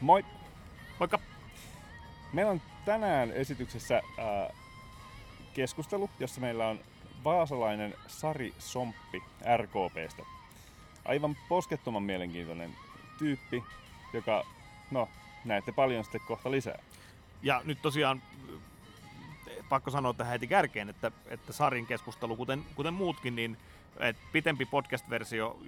Moi! Moikka! Meillä on tänään esityksessä äh, keskustelu, jossa meillä on vaasalainen Sari Somppi RKPstä. Aivan poskettoman mielenkiintoinen tyyppi, joka, no, näette paljon sitten kohta lisää. Ja nyt tosiaan pakko sanoa tähän heti kärkeen, että, että Sarin keskustelu, kuten, kuten muutkin, niin et pitempi podcast-versio,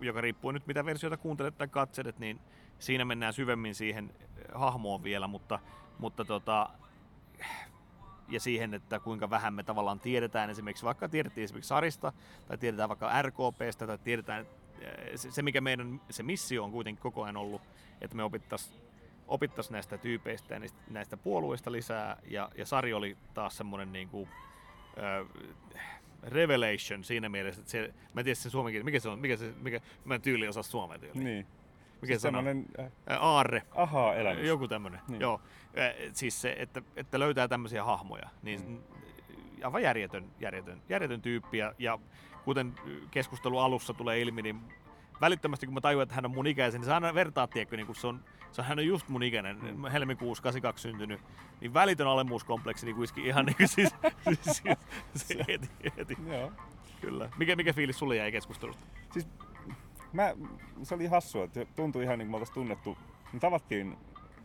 joka riippuu nyt mitä versiota kuuntelet tai katselet, niin siinä mennään syvemmin siihen hahmoon vielä, mutta, mutta tota, ja siihen, että kuinka vähän me tavallaan tiedetään esimerkiksi, vaikka tiedettiin esimerkiksi Sarista, tai tiedetään vaikka RKPstä, tai tiedetään se, mikä meidän se missio on kuitenkin koko ajan ollut, että me opittaisiin opittais näistä tyypeistä ja näistä puolueista lisää, ja, ja Sari oli taas semmoinen niin kuin, äh, revelation siinä mielessä, että se, mä en tiedä sen suomen mikä se on, mikä se, mikä, mä en tyyli osaa suomea tyyli. Niin. Mikä se Semmoinen on? Aarre. Ahaa elämys. Joku tämmönen, niin. joo. Siis se, että, että löytää tämmöisiä hahmoja, niin mm. aivan järjetön, järjetön, järjetön tyyppi. Ja, ja kuten keskustelu alussa tulee ilmi, niin välittömästi kun mä tajuan, että hän on mun ikäisen, niin sä aina vertaa, tiedätkö, niin kun se on, se on, hän on just mun ikäinen, mm. helmikuussa 82 syntynyt, niin välitön alemmuuskompleksi niin kuiski ihan niin kuin siis, siis, siis se heti, heti. Joo. Kyllä. Mikä, mikä fiilis sulle jäi keskustelusta? Siis mä, se oli hassua, että tuntui ihan niin kuin me oltaisiin tunnettu. Me tavattiin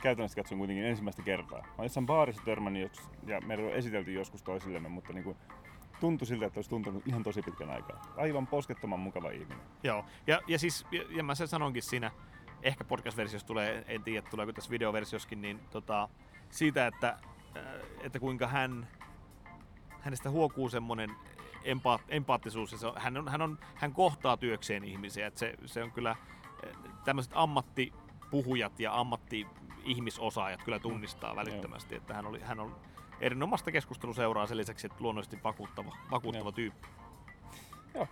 käytännössä katsoen kuitenkin ensimmäistä kertaa. Mä jossain baarissa törmännyt ja meillä on esitelty joskus toisillemme, mutta niin kuin tuntui siltä, että olisi tuntunut ihan tosi pitkän aikaa. Aivan poskettoman mukava ihminen. Joo, ja, ja siis, ja, ja mä sen sanonkin siinä, ehkä podcast-versiossa tulee, en tiedä tuleeko tässä videoversioskin, niin tota, siitä, että, äh, että kuinka hän, hänestä huokuu semmoinen empa- empaattisuus. Ja se on, hän, on, hän, on, hän kohtaa työkseen ihmisiä. Et se, se on kyllä eh, tämmöiset ammattipuhujat ja ammatti-ihmisosaajat kyllä tunnistaa välittömästi, että hän, oli, hän on erinomaista keskusteluseuraa sen lisäksi, että luonnollisesti vakuuttava, vakuuttava tyyppi. Joo,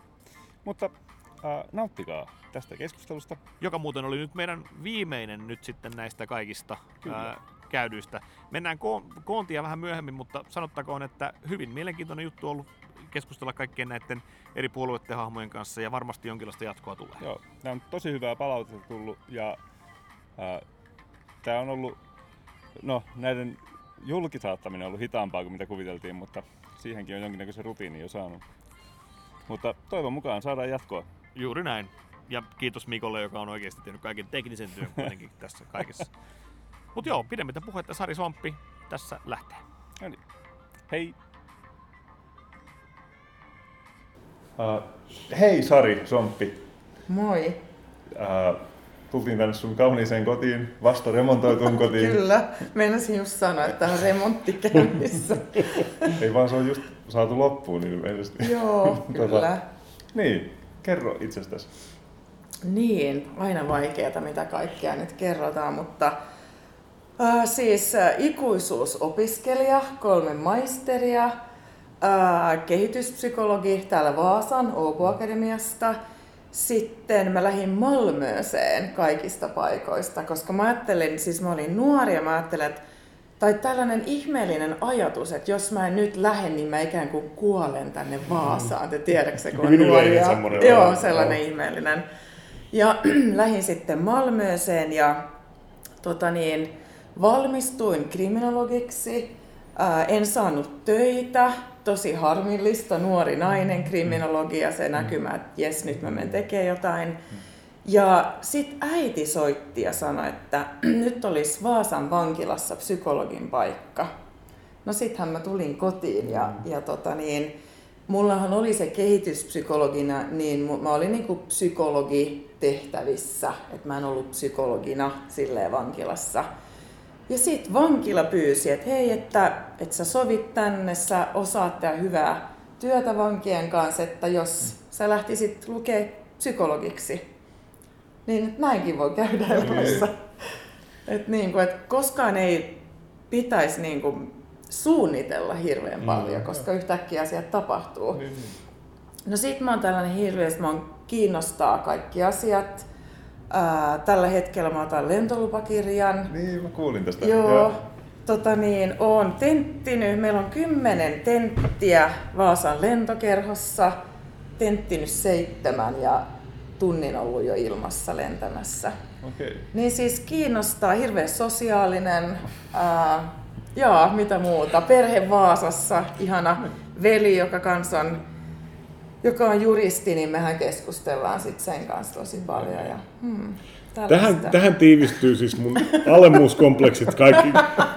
mutta äh, nauttikaa tästä keskustelusta. Joka muuten oli nyt meidän viimeinen nyt sitten näistä kaikista Äh, käydyistä. Mennään ko- koontia vähän myöhemmin, mutta sanottakoon, että hyvin mielenkiintoinen juttu ollut keskustella kaikkien näiden eri puolueiden hahmojen kanssa ja varmasti jonkinlaista jatkoa tulee. Joo, tämä on tosi hyvää palautetta tullut ja tämä on ollut, no näiden julkisaattaminen on ollut hitaampaa kuin mitä kuviteltiin, mutta siihenkin on jonkinnäköisen rutiini jo saanut. Mutta toivon mukaan saadaan jatkoa. Juuri näin. Ja kiitos Mikolle, joka on oikeasti tehnyt kaiken teknisen työn kuitenkin tässä kaikessa. Mutta joo, pidemmittä puhetta Sari Somppi tässä lähtee. No niin. Hei! Uh, hei Sari Somppi. Moi. Uh, tultiin tänne sun kauniiseen kotiin, vasta remontoituun kotiin. Kyllä, meinasin just sanoa, että on remontti käynnissä. Ei vaan se on just saatu loppuun niin ilmeisesti. Joo, tota, kyllä. Niin, kerro itsestäsi. Niin, aina vaikeaa mitä kaikkea nyt kerrotaan, mutta äh, siis äh, ikuisuusopiskelija, kolme maisteria, kehityspsykologi täällä Vaasan Åbo Akademiasta. Sitten mä lähdin Malmööseen kaikista paikoista, koska mä ajattelin, siis mä olin nuori ja mä ajattelin, että tai tällainen ihmeellinen ajatus, että jos mä en nyt lähde, niin mä ikään kuin kuolen tänne Vaasaan. Te tiedätkö, kun on nuoria? Joo, sellainen oh. ihmeellinen. Ja lähdin sitten Malmööseen ja tota niin, valmistuin kriminologiksi. Ää, en saanut töitä, tosi harmillista, nuori nainen, mm. kriminologia, se mm. näkymä, että jes, nyt mä menen tekemään jotain. Mm. Ja sitten äiti soitti ja sanoi, että nyt olisi Vaasan vankilassa psykologin paikka. No sittenhän mä tulin kotiin ja, ja tota niin, mullahan oli se kehityspsykologina, niin mä olin niinku psykologi tehtävissä, että mä en ollut psykologina silleen vankilassa. Ja sitten vankila pyysi, että hei, että, että sä sovit tänne, sä osaat tehdä hyvää työtä vankien kanssa, että jos sä lähtisit lukea psykologiksi, niin näinkin voi käydä elämässä. Että niin kuin, että koskaan ei pitäisi niin kuin suunnitella hirveän mm. paljon, koska yhtäkkiä asiat tapahtuu. Niin, niin. No sit mä oon tällainen hirveästi, mä oon kiinnostaa kaikki asiat, Ää, tällä hetkellä mä otan lentolupakirjan. Niin, mä kuulin tästä. Joo. Joo. Tota niin, oon tenttinyt. Meillä on kymmenen tenttiä Vaasan lentokerhossa. Tenttinyt seitsemän ja tunnin ollut jo ilmassa lentämässä. Okay. Niin siis kiinnostaa, hirveän sosiaalinen, ää, joo, mitä muuta, perhe Vaasassa, ihana veli, joka kanssa on, joka on juristi, niin mehän keskustellaan sit sen kanssa tosi paljon. Ja, hmm, tähän, tähän tiivistyy siis mun alemmuuskompleksit kaikki.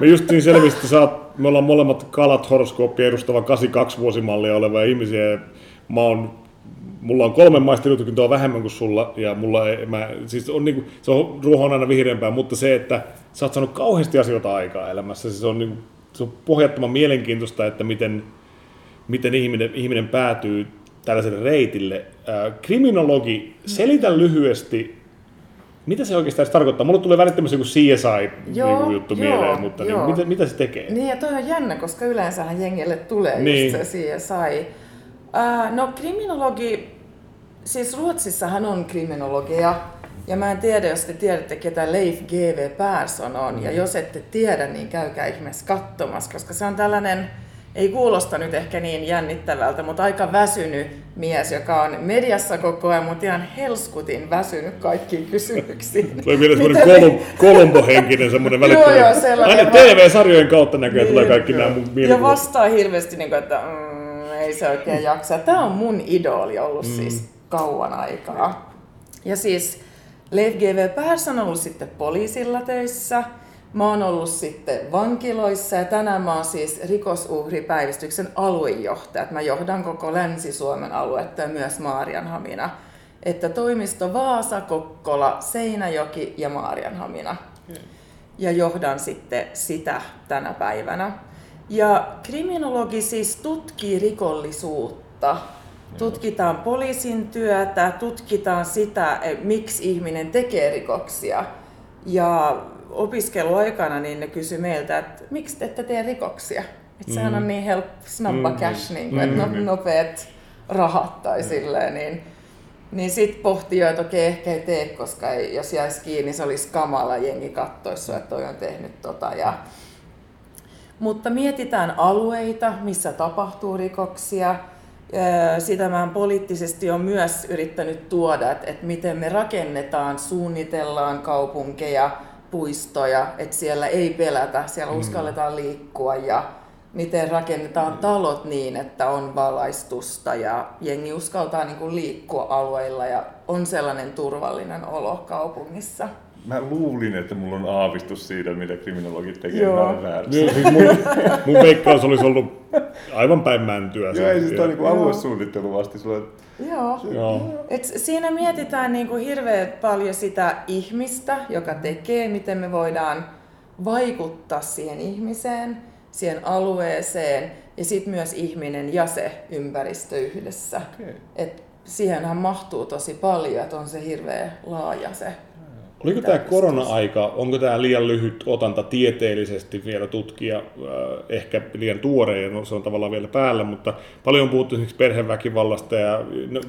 Me just niin selvisi, että saat, me ollaan molemmat kalat horoskooppia edustava 82 vuosimallia olevia ihmisiä. Mä oon mulla on kolme maisteritutkintoa vähemmän kuin sulla, ja mulla ei, mä, siis on niinku, se on ruoho on aina vihreämpää, mutta se, että sä oot saanut kauheasti asioita aikaa elämässä, se on, niinku, se on pohjattoman mielenkiintoista, että miten, miten ihminen, ihminen päätyy tällaiselle reitille. Äh, kriminologi, selitä lyhyesti, mitä se oikeastaan tarkoittaa? Mulle tulee välittömästi joku CSI-juttu niin mieleen, mutta niin, mitä, mitä se tekee? Niin, ja toi on jännä, koska yleensähän jengelle tulee niin. just se CSI. Uh, no kriminologi siis Ruotsissahan on kriminologia, ja mä en tiedä, jos te tiedätte, ketä Leif G.V. Persson on, ja jos ette tiedä, niin käykää ihmeessä katsomassa, koska se on tällainen, ei kuulosta nyt ehkä niin jännittävältä, mutta aika väsynyt mies, joka on mediassa koko ajan, mutta ihan helskutin väsynyt kaikkiin kysymyksiin. Tulee vielä semmoinen kolum, kolumbo-henkinen semmoinen välittömän. Joo, joo, sellainen. Aina TV-sarjojen kautta näkee, niin, tulee kaikki nämä mun Ja vastaa hirveästi, niin kuin, että mm, ei se oikein jaksa. Tämä on mun idoli ollut mm. siis kauan aikaa. Ja siis Leif G.V. Persson on ollut sitten poliisilla töissä, mä oon ollut sitten vankiloissa ja tänään mä oon siis rikosuhripäivystyksen aluejohtaja. Mä johdan koko Länsi-Suomen aluetta ja myös Maarianhamina. Että toimisto Vaasa, Kokkola, Seinäjoki ja Maarianhamina. Ja johdan sitten sitä tänä päivänä. Ja kriminologi siis tutkii rikollisuutta Tutkitaan poliisin työtä, tutkitaan sitä, eh, miksi ihminen tekee rikoksia. Ja opiskeluaikana niin ne kysyi meiltä, että miksi te ette tee rikoksia? Että sehän on mm. niin helppo, snappa mm. cash, niin kuin, että mm. nopeat rahat tai mm. silleen. Niin, niin sitten pohti jo, että okei, ehkä ei tee, koska ei, jos jäisi kiinni, se olisi kamala jengi kattoissa, että toi on tehnyt tota. Ja, mutta mietitään alueita, missä tapahtuu rikoksia sitä mä poliittisesti on myös yrittänyt tuoda, että miten me rakennetaan, suunnitellaan kaupunkeja, puistoja, että siellä ei pelätä, siellä mm. uskalletaan liikkua ja miten rakennetaan mm. talot niin, että on valaistusta ja jengi uskaltaa niin kuin liikkua alueilla ja on sellainen turvallinen olo kaupungissa mä luulin, että mulla on aavistus siitä, mitä kriminologit tekee, Joo. mä. Niin, siis mun, mun veikkaus olisi ollut aivan päin mäntyä. Joo, ei siis toi niinku aluesuunnittelu vasti sulle. Joo. Joo. Et siinä mietitään niinku hirveän paljon sitä ihmistä, joka tekee, miten me voidaan vaikuttaa siihen ihmiseen, siihen alueeseen ja sitten myös ihminen ja se ympäristö yhdessä. Okay. Et siihenhän mahtuu tosi paljon, että on se hirveän laaja se Oliko tämä korona-aika, onko tämä liian lyhyt otanta tieteellisesti vielä tutkia, äh, ehkä liian tuore ja no, se on tavallaan vielä päällä, mutta paljon on puhuttu esimerkiksi perheväkivallasta ja no,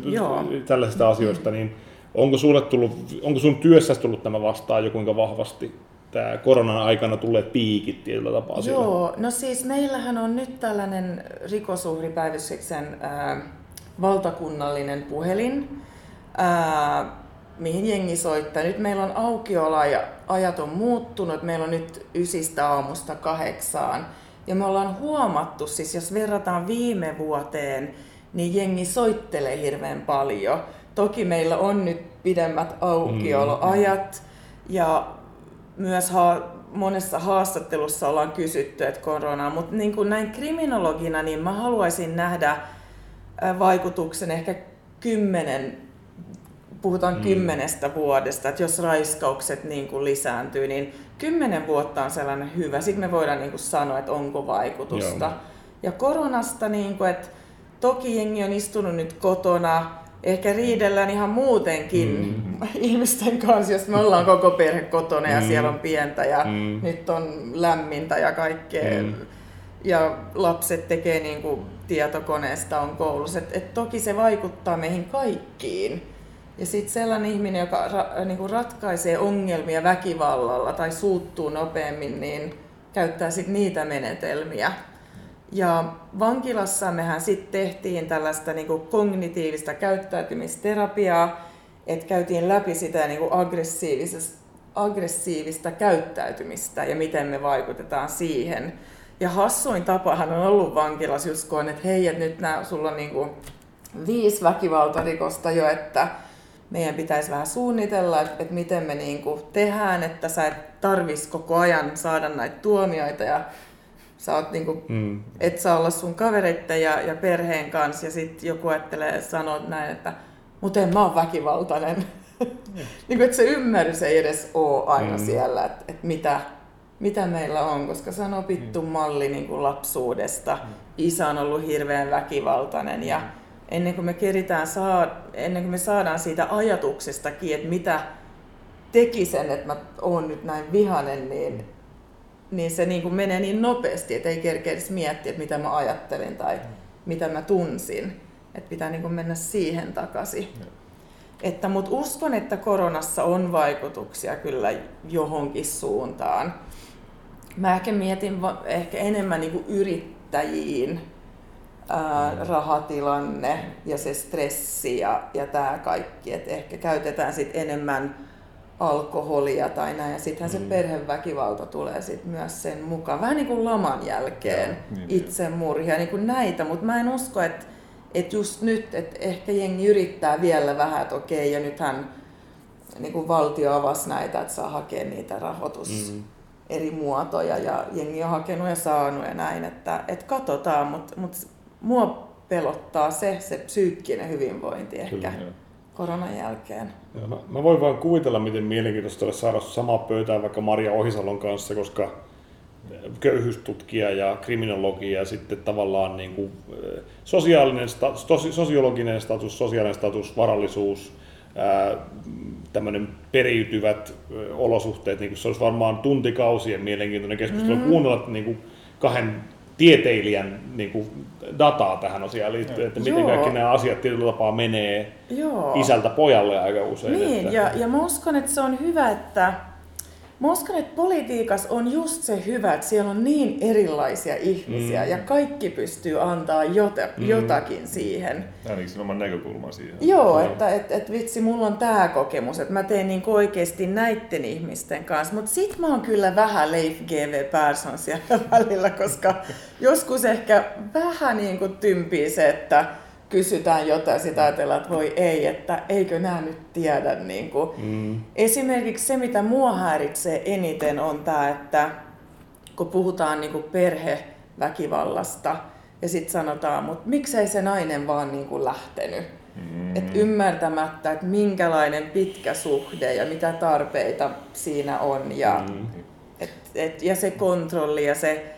tällaisista asioista, niin onko, sulle tullut, onko sun työssäsi tullut tämä vastaan jo kuinka vahvasti? Tämä koronan aikana tulleet piikit tietyllä tapaa? Joo, no siis meillähän on nyt tällainen rikosuhripäivystyksen äh, valtakunnallinen puhelin, äh, mihin jengi soittaa. Nyt meillä on aukiola ja ajat on muuttunut. Meillä on nyt ysistä aamusta kahdeksaan. Ja me ollaan huomattu, siis jos verrataan viime vuoteen, niin jengi soittelee hirveän paljon. Toki meillä on nyt pidemmät aukioloajat ja myös ha- monessa haastattelussa ollaan kysytty, että koronaa, mutta niin kuin näin kriminologina, niin mä haluaisin nähdä vaikutuksen ehkä kymmenen puhutaan mm. kymmenestä vuodesta, että jos raiskaukset niin kuin lisääntyy, niin kymmenen vuotta on sellainen hyvä. Sitten me voidaan niin kuin sanoa, että onko vaikutusta. Joo. Ja koronasta, niin kuin, että toki jengi on istunut nyt kotona, ehkä riidellään ihan muutenkin mm. ihmisten kanssa, jos me ollaan koko perhe kotona ja mm. siellä on pientä ja mm. nyt on lämmintä ja kaikkea. Mm. Ja lapset tekee niin kuin tietokoneesta on koulussa. Et, et toki se vaikuttaa meihin kaikkiin. Ja sitten sellainen ihminen, joka ra, niin kuin ratkaisee ongelmia väkivallalla tai suuttuu nopeammin, niin käyttää sitten niitä menetelmiä. Ja vankilassa mehän sitten tehtiin tällaista niin kuin kognitiivista käyttäytymisterapiaa, että käytiin läpi sitä niin kuin aggressiivista, käyttäytymistä ja miten me vaikutetaan siihen. Ja hassuin tapahan on ollut vankilassa just kun että hei, että nyt nää, sulla on niin kuin viisi väkivaltarikosta jo, että meidän pitäisi vähän suunnitella, että, että miten me niin kuin tehdään, että sä et tarvis koko ajan saada näitä tuomioita ja sä oot niin kuin, mm. et saa olla sun kavereiden ja, ja perheen kanssa ja sitten joku ajattelee sanoa näin, että mutta en mä oon väkivaltainen. Mm. niin kuin, että se ymmärrys ei edes ole aina mm. siellä, että, että mitä, mitä meillä on, koska se on opittu mm. malli niin kuin lapsuudesta. Mm. Isä on ollut hirveän väkivaltainen ja mm. Ennen kuin me keritään saa, ennen kuin me saadaan siitä ajatuksestakin, että mitä teki sen, että mä oon nyt näin vihanen, niin, niin se niin kuin menee niin nopeasti, että ei kerkeä edes miettiä, että mitä mä ajattelin tai mm. mitä mä tunsin. Että pitää niin kuin mennä siihen takaisin. Että, mutta uskon, että koronassa on vaikutuksia kyllä johonkin suuntaan. Mä ehkä mietin ehkä enemmän niin kuin yrittäjiin, ää, mm. rahatilanne ja se stressi ja, ja tämä kaikki. Et ehkä käytetään sit enemmän alkoholia tai näin. Ja sittenhän mm. se perheväkivalta tulee sit myös sen mukaan. Vähän niin kuin laman jälkeen ja, niin, itsemurhia, niin kuin näitä. Mutta mä en usko, että et just nyt, että ehkä jengi yrittää vielä vähän, että okei, ja nythän niin kuin valtio avasi näitä, että saa hakea niitä rahoitus mm. eri muotoja ja jengi on hakenut ja saanut ja näin, että, että katsotaan, mutta mut mua pelottaa se, se psyykkinen hyvinvointi ehkä Kyllä, koronan jälkeen. Ja mä, mä voin vaan kuvitella, miten mielenkiintoista olisi saada samaa pöytään vaikka Maria Ohisalon kanssa, koska köyhyystutkija ja kriminologi ja sitten tavallaan niin kuin sosiaalinen status, sosiologinen status, sosiaalinen status, varallisuus, tämmöinen periytyvät olosuhteet, niin kuin se olisi varmaan tuntikausien mielenkiintoinen keskustelu mm. kuunnella niin kuin kahden tieteilijän niin kuin dataa tähän asiaan liittyen, että miten Joo. kaikki nämä asiat tietyllä tapaa menee Joo. isältä pojalle aika usein. Niin, että... ja, ja mä uskon, että se on hyvä, että Mä uskon, että politiikassa on just se hyvä, että siellä on niin erilaisia ihmisiä mm. ja kaikki pystyy antaa jota, mm. jotakin siihen. Ainakin oman näkökulman siihen. Joo, no. että et, et vitsi, mulla on tämä kokemus, että mä teen niin oikeasti näiden ihmisten kanssa. Mutta sit mä oon kyllä vähän Leif G.V. Persson siellä välillä, koska joskus ehkä vähän niin kuin tympii se, että kysytään jotain sitten ajatellaan, että voi ei, että eikö nämä nyt tiedä. Niin kuin. Mm. Esimerkiksi se, mitä mua häiritsee eniten, on tämä, että kun puhutaan niin kuin perheväkivallasta ja sitten sanotaan, mutta miksei se nainen vaan niin kuin lähtenyt. Mm. Et ymmärtämättä, että minkälainen pitkä suhde ja mitä tarpeita siinä on. Ja, mm. et, et, ja se kontrolli ja se,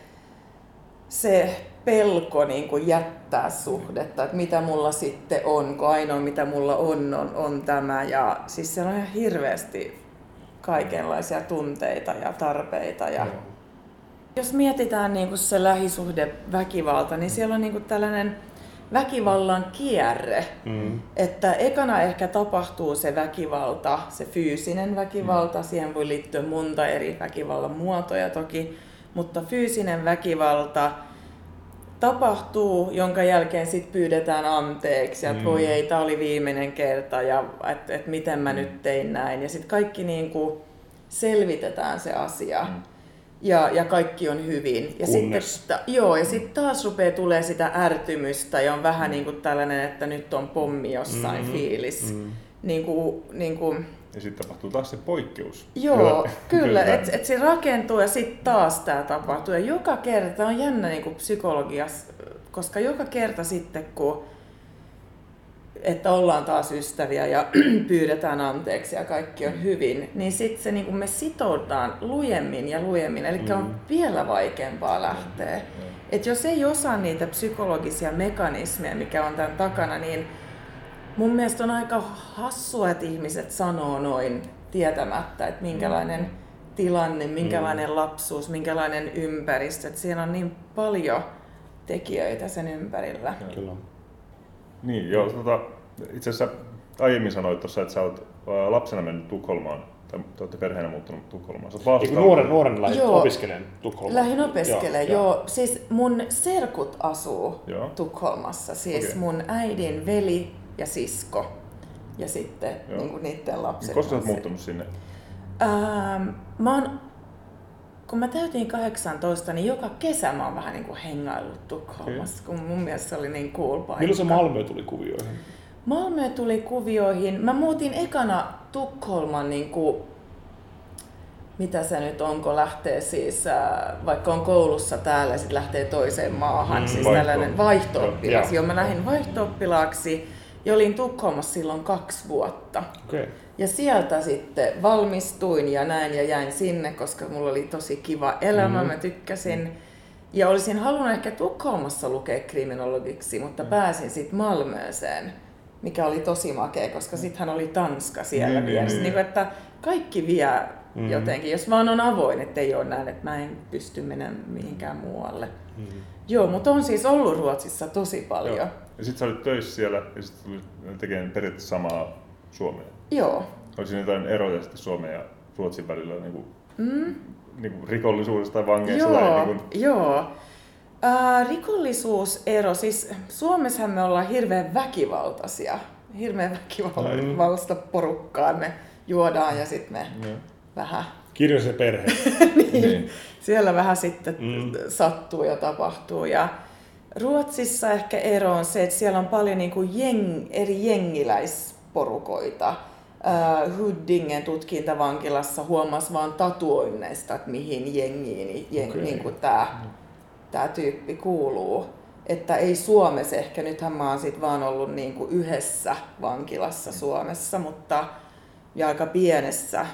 se pelko niin kuin jättää suhdetta, että mitä mulla sitten on, kun ainoa mitä mulla on, on, on tämä. Ja siis siellä on ihan hirveästi kaikenlaisia tunteita ja tarpeita. Ja jos mietitään niin kuin se lähisuhdeväkivalta, niin siellä on niin kuin tällainen väkivallan kierre. Mm. Että ekana ehkä tapahtuu se väkivalta, se fyysinen väkivalta, mm. siihen voi liittyä monta eri väkivallan muotoja toki, mutta fyysinen väkivalta, tapahtuu, jonka jälkeen sit pyydetään anteeksi, että mm. voi ei, tämä oli viimeinen kerta ja että et miten mä mm. nyt tein näin. Ja sitten kaikki niinku selvitetään se asia. Mm. Ja, ja kaikki on hyvin. Ja sitten, joo, ja sitten taas rupeaa tulee sitä ärtymystä ja on vähän mm. niin kuin tällainen, että nyt on pommi jossain mm. fiilis. Mm. Niin kuin, niin kuin, ja sitten tapahtuu taas se poikkeus. Joo, kyllä, kyllä. että et se rakentuu ja sitten taas tämä tapahtuu. Ja joka kerta on jännä niin psykologiassa, koska joka kerta sitten kun että ollaan taas ystäviä ja pyydetään anteeksi ja kaikki on hyvin, niin sitten se niin me sitoudutaan lujemmin ja lujemmin, eli mm. on vielä vaikeampaa lähteä. Mm. Et jos ei osaa niitä psykologisia mekanismeja, mikä on tämän takana, niin mun mielestä on aika hassua, että ihmiset sanoo noin tietämättä, että minkälainen mm. tilanne, minkälainen mm. lapsuus, minkälainen ympäristö. Että siellä on niin paljon tekijöitä sen ympärillä. Kyllä. Niin, joo. Tota, itse asiassa aiemmin sanoit tuossa, että sä oot lapsena mennyt Tukholmaan tai te olette perheenä muuttanut Tukholmaan. Sä nuoren, nuoren lähdin opiskelemaan Tukholmaan. Lähdin opiskelemaan, joo, joo. Siis mun serkut asuu joo. Tukholmassa. Siis okay. mun äidin veli ja sisko. ja sitten Joo. niin kuin niiden lapset. Koska kanssa. muuttanut sinne? Ähm, mä oon, kun mä täytin 18, niin joka kesä mä oon vähän niin kuin hengaillut Tukholmassa, kun mun mielestä se oli niin cool paikka. Milloin se Malmö tuli kuvioihin? Malmö tuli kuvioihin. Mä muutin ekana Tukholman, niin kuin, mitä se nyt onko, lähtee siis, äh, vaikka on koulussa täällä sitten lähtee toiseen maahan, Mm, siis vaihto- tällainen vaihto-oppilas. Joo. Joo, mä lähdin vaihto-oppilaaksi ja olin Tukholmassa silloin kaksi vuotta. Okay. Ja sieltä sitten valmistuin ja näin ja jäin sinne, koska mulla oli tosi kiva elämä, mm. mä tykkäsin. Ja olisin halunnut ehkä Tukholmassa lukea kriminologiksi, mutta mm. pääsin sitten Malmööseen, mikä oli tosi makea, koska sittenhän oli Tanska siellä niin, vieressä. niin. Niin, niin, että kaikki vie mm. jotenkin, jos vaan on avoin, ettei ole näin, että mä en pysty menemään mihinkään muualle. Mm. Joo, mutta on siis ollut Ruotsissa tosi paljon. Joo. Ja sit sä olit töissä siellä ja sit tuli tekemään periaatteessa samaa Suomea. Joo. Oliko siinä jotain eroja sitten Suomen ja Ruotsin välillä niin kuin, mm. niin kuin rikollisuudessa tai vangeissa? Joo, Tai niin kuin, joo. Äh, rikollisuusero, siis Suomessahan me ollaan hirveän väkivaltaisia. Hirveän väkivaltaista porukkaa me juodaan ja sitten me Joo. vähän, Kirjasen perhe. niin. siellä vähän sitten Mm. mm. sattuu ja tapahtuu. Ja Ruotsissa ehkä ero on se, että siellä on paljon niin kuin jeng, eri jengiläisporukoita. Äh, Huddingen tutkintavankilassa huomasi vaan tatuoinneista, että mihin jengiin jeng, Okei. niin tämä, tämä tyyppi kuuluu. Että ei Suomessa ehkä, nythän mä oon sit vaan ollut niin kuin yhdessä vankilassa Suomessa, mutta ja aika pienessä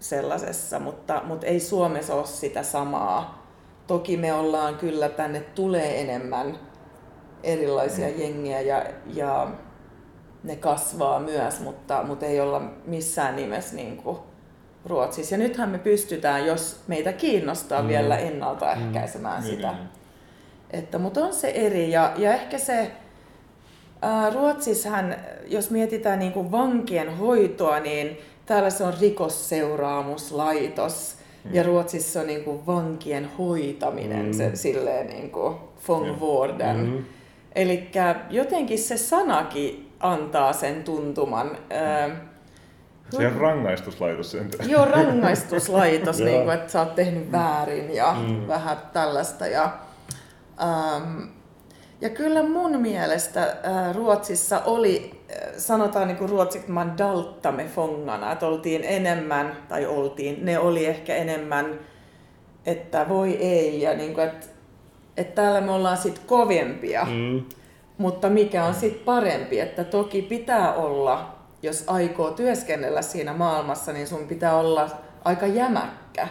sellaisessa, mutta, mutta ei Suomessa ole sitä samaa. Toki me ollaan kyllä, tänne tulee enemmän erilaisia mm. jengiä ja, ja ne kasvaa myös, mutta, mutta ei olla missään nimessä niin kuin Ruotsissa. Ja nythän me pystytään, jos meitä kiinnostaa mm. vielä ennaltaehkäisemään mm. sitä. Niin. Että, mutta on se eri ja, ja ehkä se Ruotsissahan, jos mietitään niin kuin vankien hoitoa, niin täällä se on rikosseuraamuslaitos mm. Ja Ruotsissa on niin kuin vankien hoitaminen, mm. se silleen niin kuin fångvården. Mm. Eli jotenkin se sanakin antaa sen tuntuman. Ää, Se on rangaistuslaitos sentään. Joo, rangaistuslaitos, niin kuin, että sä oot tehnyt väärin ja Mm. vähän tällaista. Ja, ähm, ja kyllä mun mielestä äh, Ruotsissa oli, sanotaan niin kuin ruotsiksi, man dalttamme fångarna, että oltiin enemmän, tai oltiin, ne oli ehkä enemmän, että voi ei, ja niin kuin, että, että täällä me ollaan sitten kovempia. Mm. Mutta mikä on sitten parempi, että toki pitää olla, jos aikoo työskennellä siinä maailmassa, niin sun pitää olla aika jämäkkä.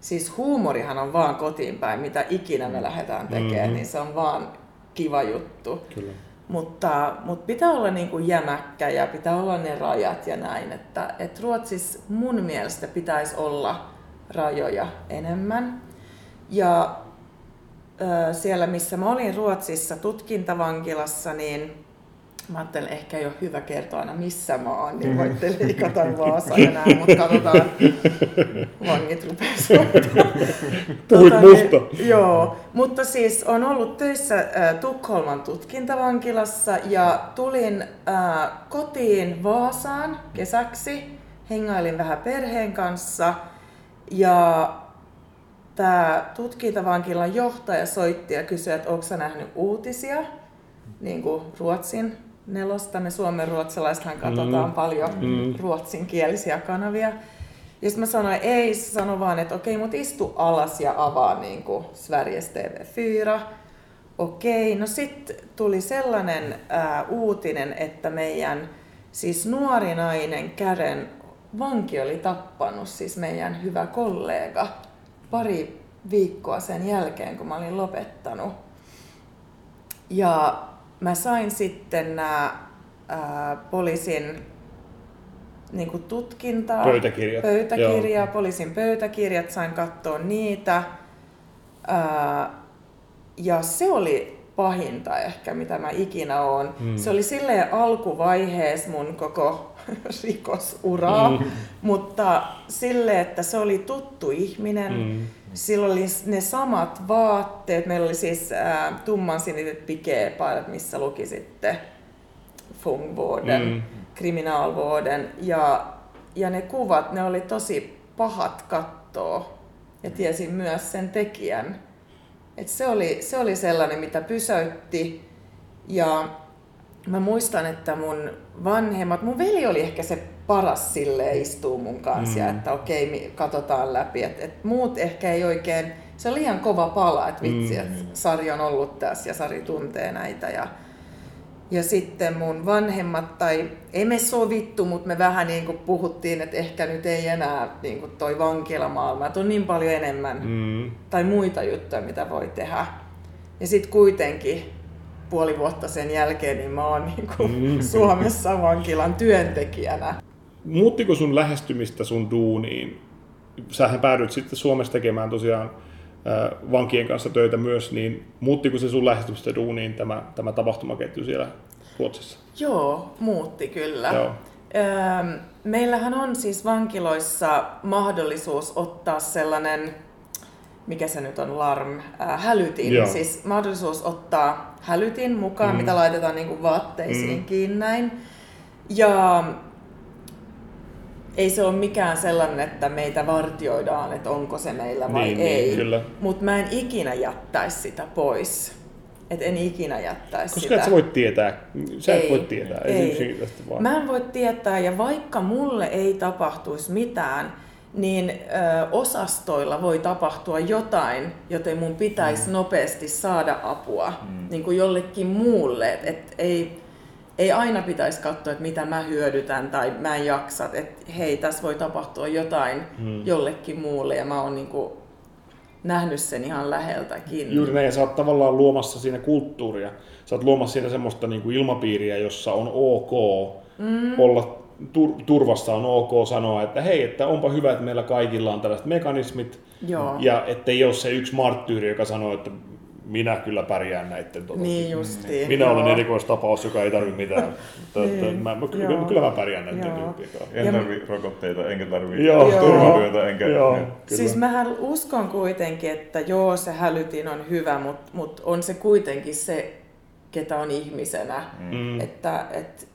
Siis huumorihan on vaan kotiin päin, mitä ikinä me lähdetään tekemään, Mhm. niin se on vaan kiva juttu. Kyllä. Mutta, mutta pitää olla niin kuin jämäkkä ja pitää olla ne rajat ja näin. Että, että Ruotsissa mun mielestä pitäisi olla rajoja enemmän. Ja ö, siellä, missä mä olin Ruotsissa tutkintavankilassa, niin mä ajattelin, ehkä ei ole hyvä kertoa aina missä mä oon, niin voitte leikata Vaasa ja näin, mutta katsotaan, vangit rupeaa. Puhuit musta. Niin, joo, mutta siis on ollut töissä äh, Tukholman tutkintavankilassa ja tulin äh, kotiin Vaasaan kesäksi, hengailin vähän perheen kanssa ja tämä tutkintavankilan johtaja soitti ja kysyi, että onko sä nähnyt uutisia, niin kuin Ruotsin nelosta. Me suomen ruotsalaisethan katsotaan Mm. paljon Mm. ruotsinkielisiä kanavia. Ja sitten mä sanoin, ei, se sanoi vaan, että okei, mutta istu alas ja avaa niin kuin Sveriges TV4. Okei, no sitten tuli sellainen ää, uutinen, että meidän siis nuori nainen Kären vanki oli tappanut siis meidän hyvä kollega pari viikkoa sen jälkeen, kun mä olin lopettanut. Ja mä sain sitten nämä ää, poliisin niin kuin tutkintaa. Pöytäkirjat. Pöytäkirjaa, poliisin pöytäkirjat, sain katsoa niitä. Ää, ja se oli pahinta ehkä, mitä mä ikinä oon. Mm. Se oli silleen alkuvaiheessa mun koko rikosuraa, Mm. mm. mutta sille, että se oli tuttu ihminen. Mm. Sillä oli ne samat vaatteet. Meillä oli siis äh, tummansiniset pikeepaidat, missä luki sitten Fungvården. Mm. ja, ja ne kuvat, ne oli tosi pahat kattoa ja tiesin myös sen tekijän. Et se, oli, se oli sellainen, mitä pysäytti ja mä muistan, että mun vanhemmat, mun veli oli ehkä se paras sille istuu mun kanssa mm. ja että okei, katsotaan läpi. Et, et muut ehkä ei oikein, se oli ihan kova pala, että vitsi, mm. että Sari on ollut tässä ja Sari tuntee näitä. Ja, ja sitten mun vanhemmat, tai ei me sovittu, mutta me vähän niin kuin puhuttiin, että ehkä nyt ei enää niin kuin toi vankilamaailma, että on niin paljon enemmän mm. tai muita juttuja, mitä voi tehdä. Ja sitten kuitenkin puoli vuotta sen jälkeen, niin mä oon niin kuin mm. Suomessa vankilan työntekijänä. Muuttiko sun lähestymistä sun duuniin? Sähän päädyit sitten Suomessa tekemään tosiaan vankien kanssa töitä myös, niin muuttiko se sun lähestymistä duuniin tämä, tämä tapahtumaketju siellä Ruotsissa? Joo, muutti kyllä. Joo. Meillähän on siis vankiloissa mahdollisuus ottaa sellainen, mikä se nyt on, larm, äh, hälytin. Joo. Siis mahdollisuus ottaa hälytin mukaan, mm. mitä laitetaan niin kuin vaatteisiin mm. kiinni näin. Ja ei se ole mikään sellainen, että meitä vartioidaan, että onko se meillä vai niin, ei. Niin, Mutta mä en ikinä jättäisi sitä pois. Et en ikinä jättäisi Koska sitä. et sä voit tietää. Sä ei, et voi tietää. Ei. Vaan. Mä en voi tietää ja vaikka mulle ei tapahtuisi mitään, niin ö, osastoilla voi tapahtua jotain, joten mun pitäisi mm. nopeasti saada apua mm. niin kuin jollekin muulle. Et, et ei, ei aina pitäisi katsoa, että mitä mä hyödytän tai mä en jaksa, että hei, tässä voi tapahtua jotain hmm. jollekin muulle ja mä oon niin kuin nähnyt sen ihan läheltäkin. Juuri näin, ja sä oot tavallaan luomassa siinä kulttuuria. Sä oot luomassa siinä semmoista niin kuin ilmapiiriä, jossa on ok mm. olla tur- turvassa on ok sanoa, että hei, että onpa hyvä, että meillä kaikilla on tällaiset mekanismit, Joo. ja ettei ole se yksi marttyyri, joka sanoo, että minä kyllä pärjään näiden. Tuota, niin justiin, minä joo. olen erikoistapaus, joka ei tarvitse mitään. niin, mä, mä, kyllä, kyllä mä pärjään näiden tyyppien En tarvi rokotteita, enkä tarvi turvavyötä, enkä... Joo, kyllä. Siis mähän uskon kuitenkin, että joo, se hälytin on hyvä, mutta mut on se kuitenkin se, ketä on ihmisenä. Mm. Että, et,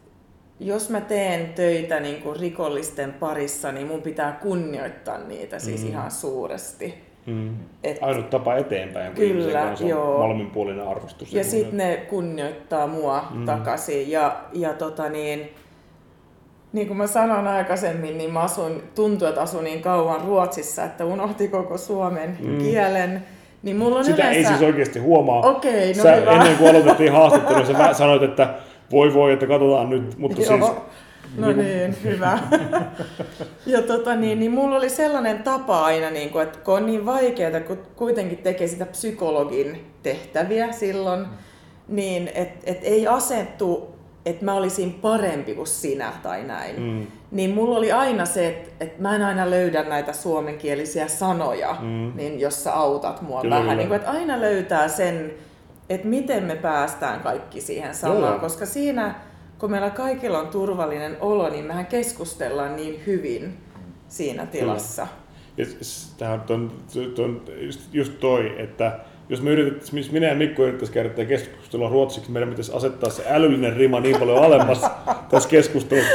jos mä teen töitä niin kuin rikollisten parissa, niin mun pitää kunnioittaa niitä siis mm. ihan suuresti. Mm. Et, Ainut tapa eteenpäin, kun kyllä, on joo. molemminpuolinen arvostus. Ja, sitten ne kunnioittaa mua mm. takaisin. Ja, ja tota niin, niin kuin mä sanoin aikaisemmin, niin mä asun, tuntuu, että asun niin kauan Ruotsissa, että unohti koko suomen mm. kielen. Niin mulla on Sitä yleensä... ei siis oikeasti huomaa. Okei, no sä, hyvä. Ennen kuin aloitettiin haastattelu, sä sanoit, että voi voi, että katsotaan nyt, mutta Joo. siis No niin, hyvä. ja tota, niin, niin mulla oli sellainen tapa aina, niin kuin, että kun on niin vaikeaa, kun kuitenkin tekee sitä psykologin tehtäviä silloin, mm. niin että et ei asettu, että mä olisin parempi kuin sinä tai näin. Mm. Niin mulla oli aina se, että, että mä en aina löydä näitä suomenkielisiä sanoja, mm. niin jos sä autat mua kyllä, vähän. Niin kuin, että aina löytää sen, että miten me päästään kaikki siihen samaan, koska siinä kun meillä kaikilla on turvallinen olo, niin mehän keskustellaan niin hyvin siinä tilassa. Tämä on, on just, just toi, että jos me yritetään, minä ja Mikko yrittäisiin käydä tätä keskustelua ruotsiksi, meidän pitäisi asettaa se älyllinen rima niin paljon alemmas tässä keskustelussa.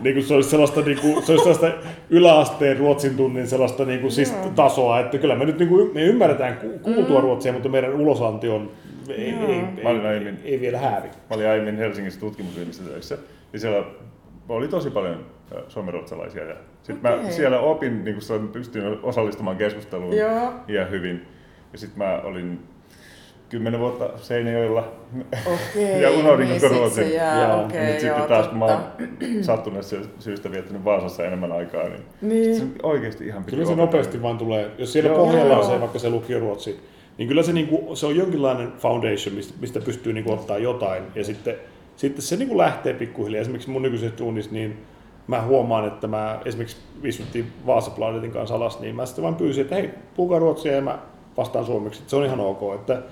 Niin kuin se olisi sellaista, niin kuin, se olisi sellaista yläasteen ruotsin tunnin sellaista niin kuin, siis tasoa, että kyllä me nyt niin kuin, me ymmärretään kuultua mm. ruotsia, mutta meidän ulosanti on ei, ei, ei, aiemmin, ei, vielä häävi. Mä olin aiemmin Helsingissä tutkimusyliopistossa, ja siellä oli tosi paljon suomenruotsalaisia. Ja sitten okay. mä siellä opin, niin kun pystyin osallistumaan keskusteluun Joo. ja hyvin. Ja sitten mä olin kymmenen vuotta Seinäjoella okay, ja unohdin niin koko Ruotsin. Ja okay, nyt sitten joo, taas, kun mä oon sattuneesta syystä viettänyt Vaasassa enemmän aikaa, niin, niin. se oikeasti ihan Kyllä se nopeasti vaan tulee. Jos siellä joo, pohjalla joo. on se, vaikka se lukioruotsi, niin kyllä se, niin kuin, se on jonkinlainen foundation, mistä, mistä pystyy niin kuin, ottaa jotain. Ja sitten, sitten se niin kuin lähtee pikkuhiljaa. Esimerkiksi mun nykyisessä tunnissa, niin mä huomaan, että mä esimerkiksi istuttiin Vaasaplanetin kanssa alas, niin mä sitten vaan pyysin, että hei, puhukaa ruotsia ja mä vastaan suomeksi. Että se on ihan ok. Että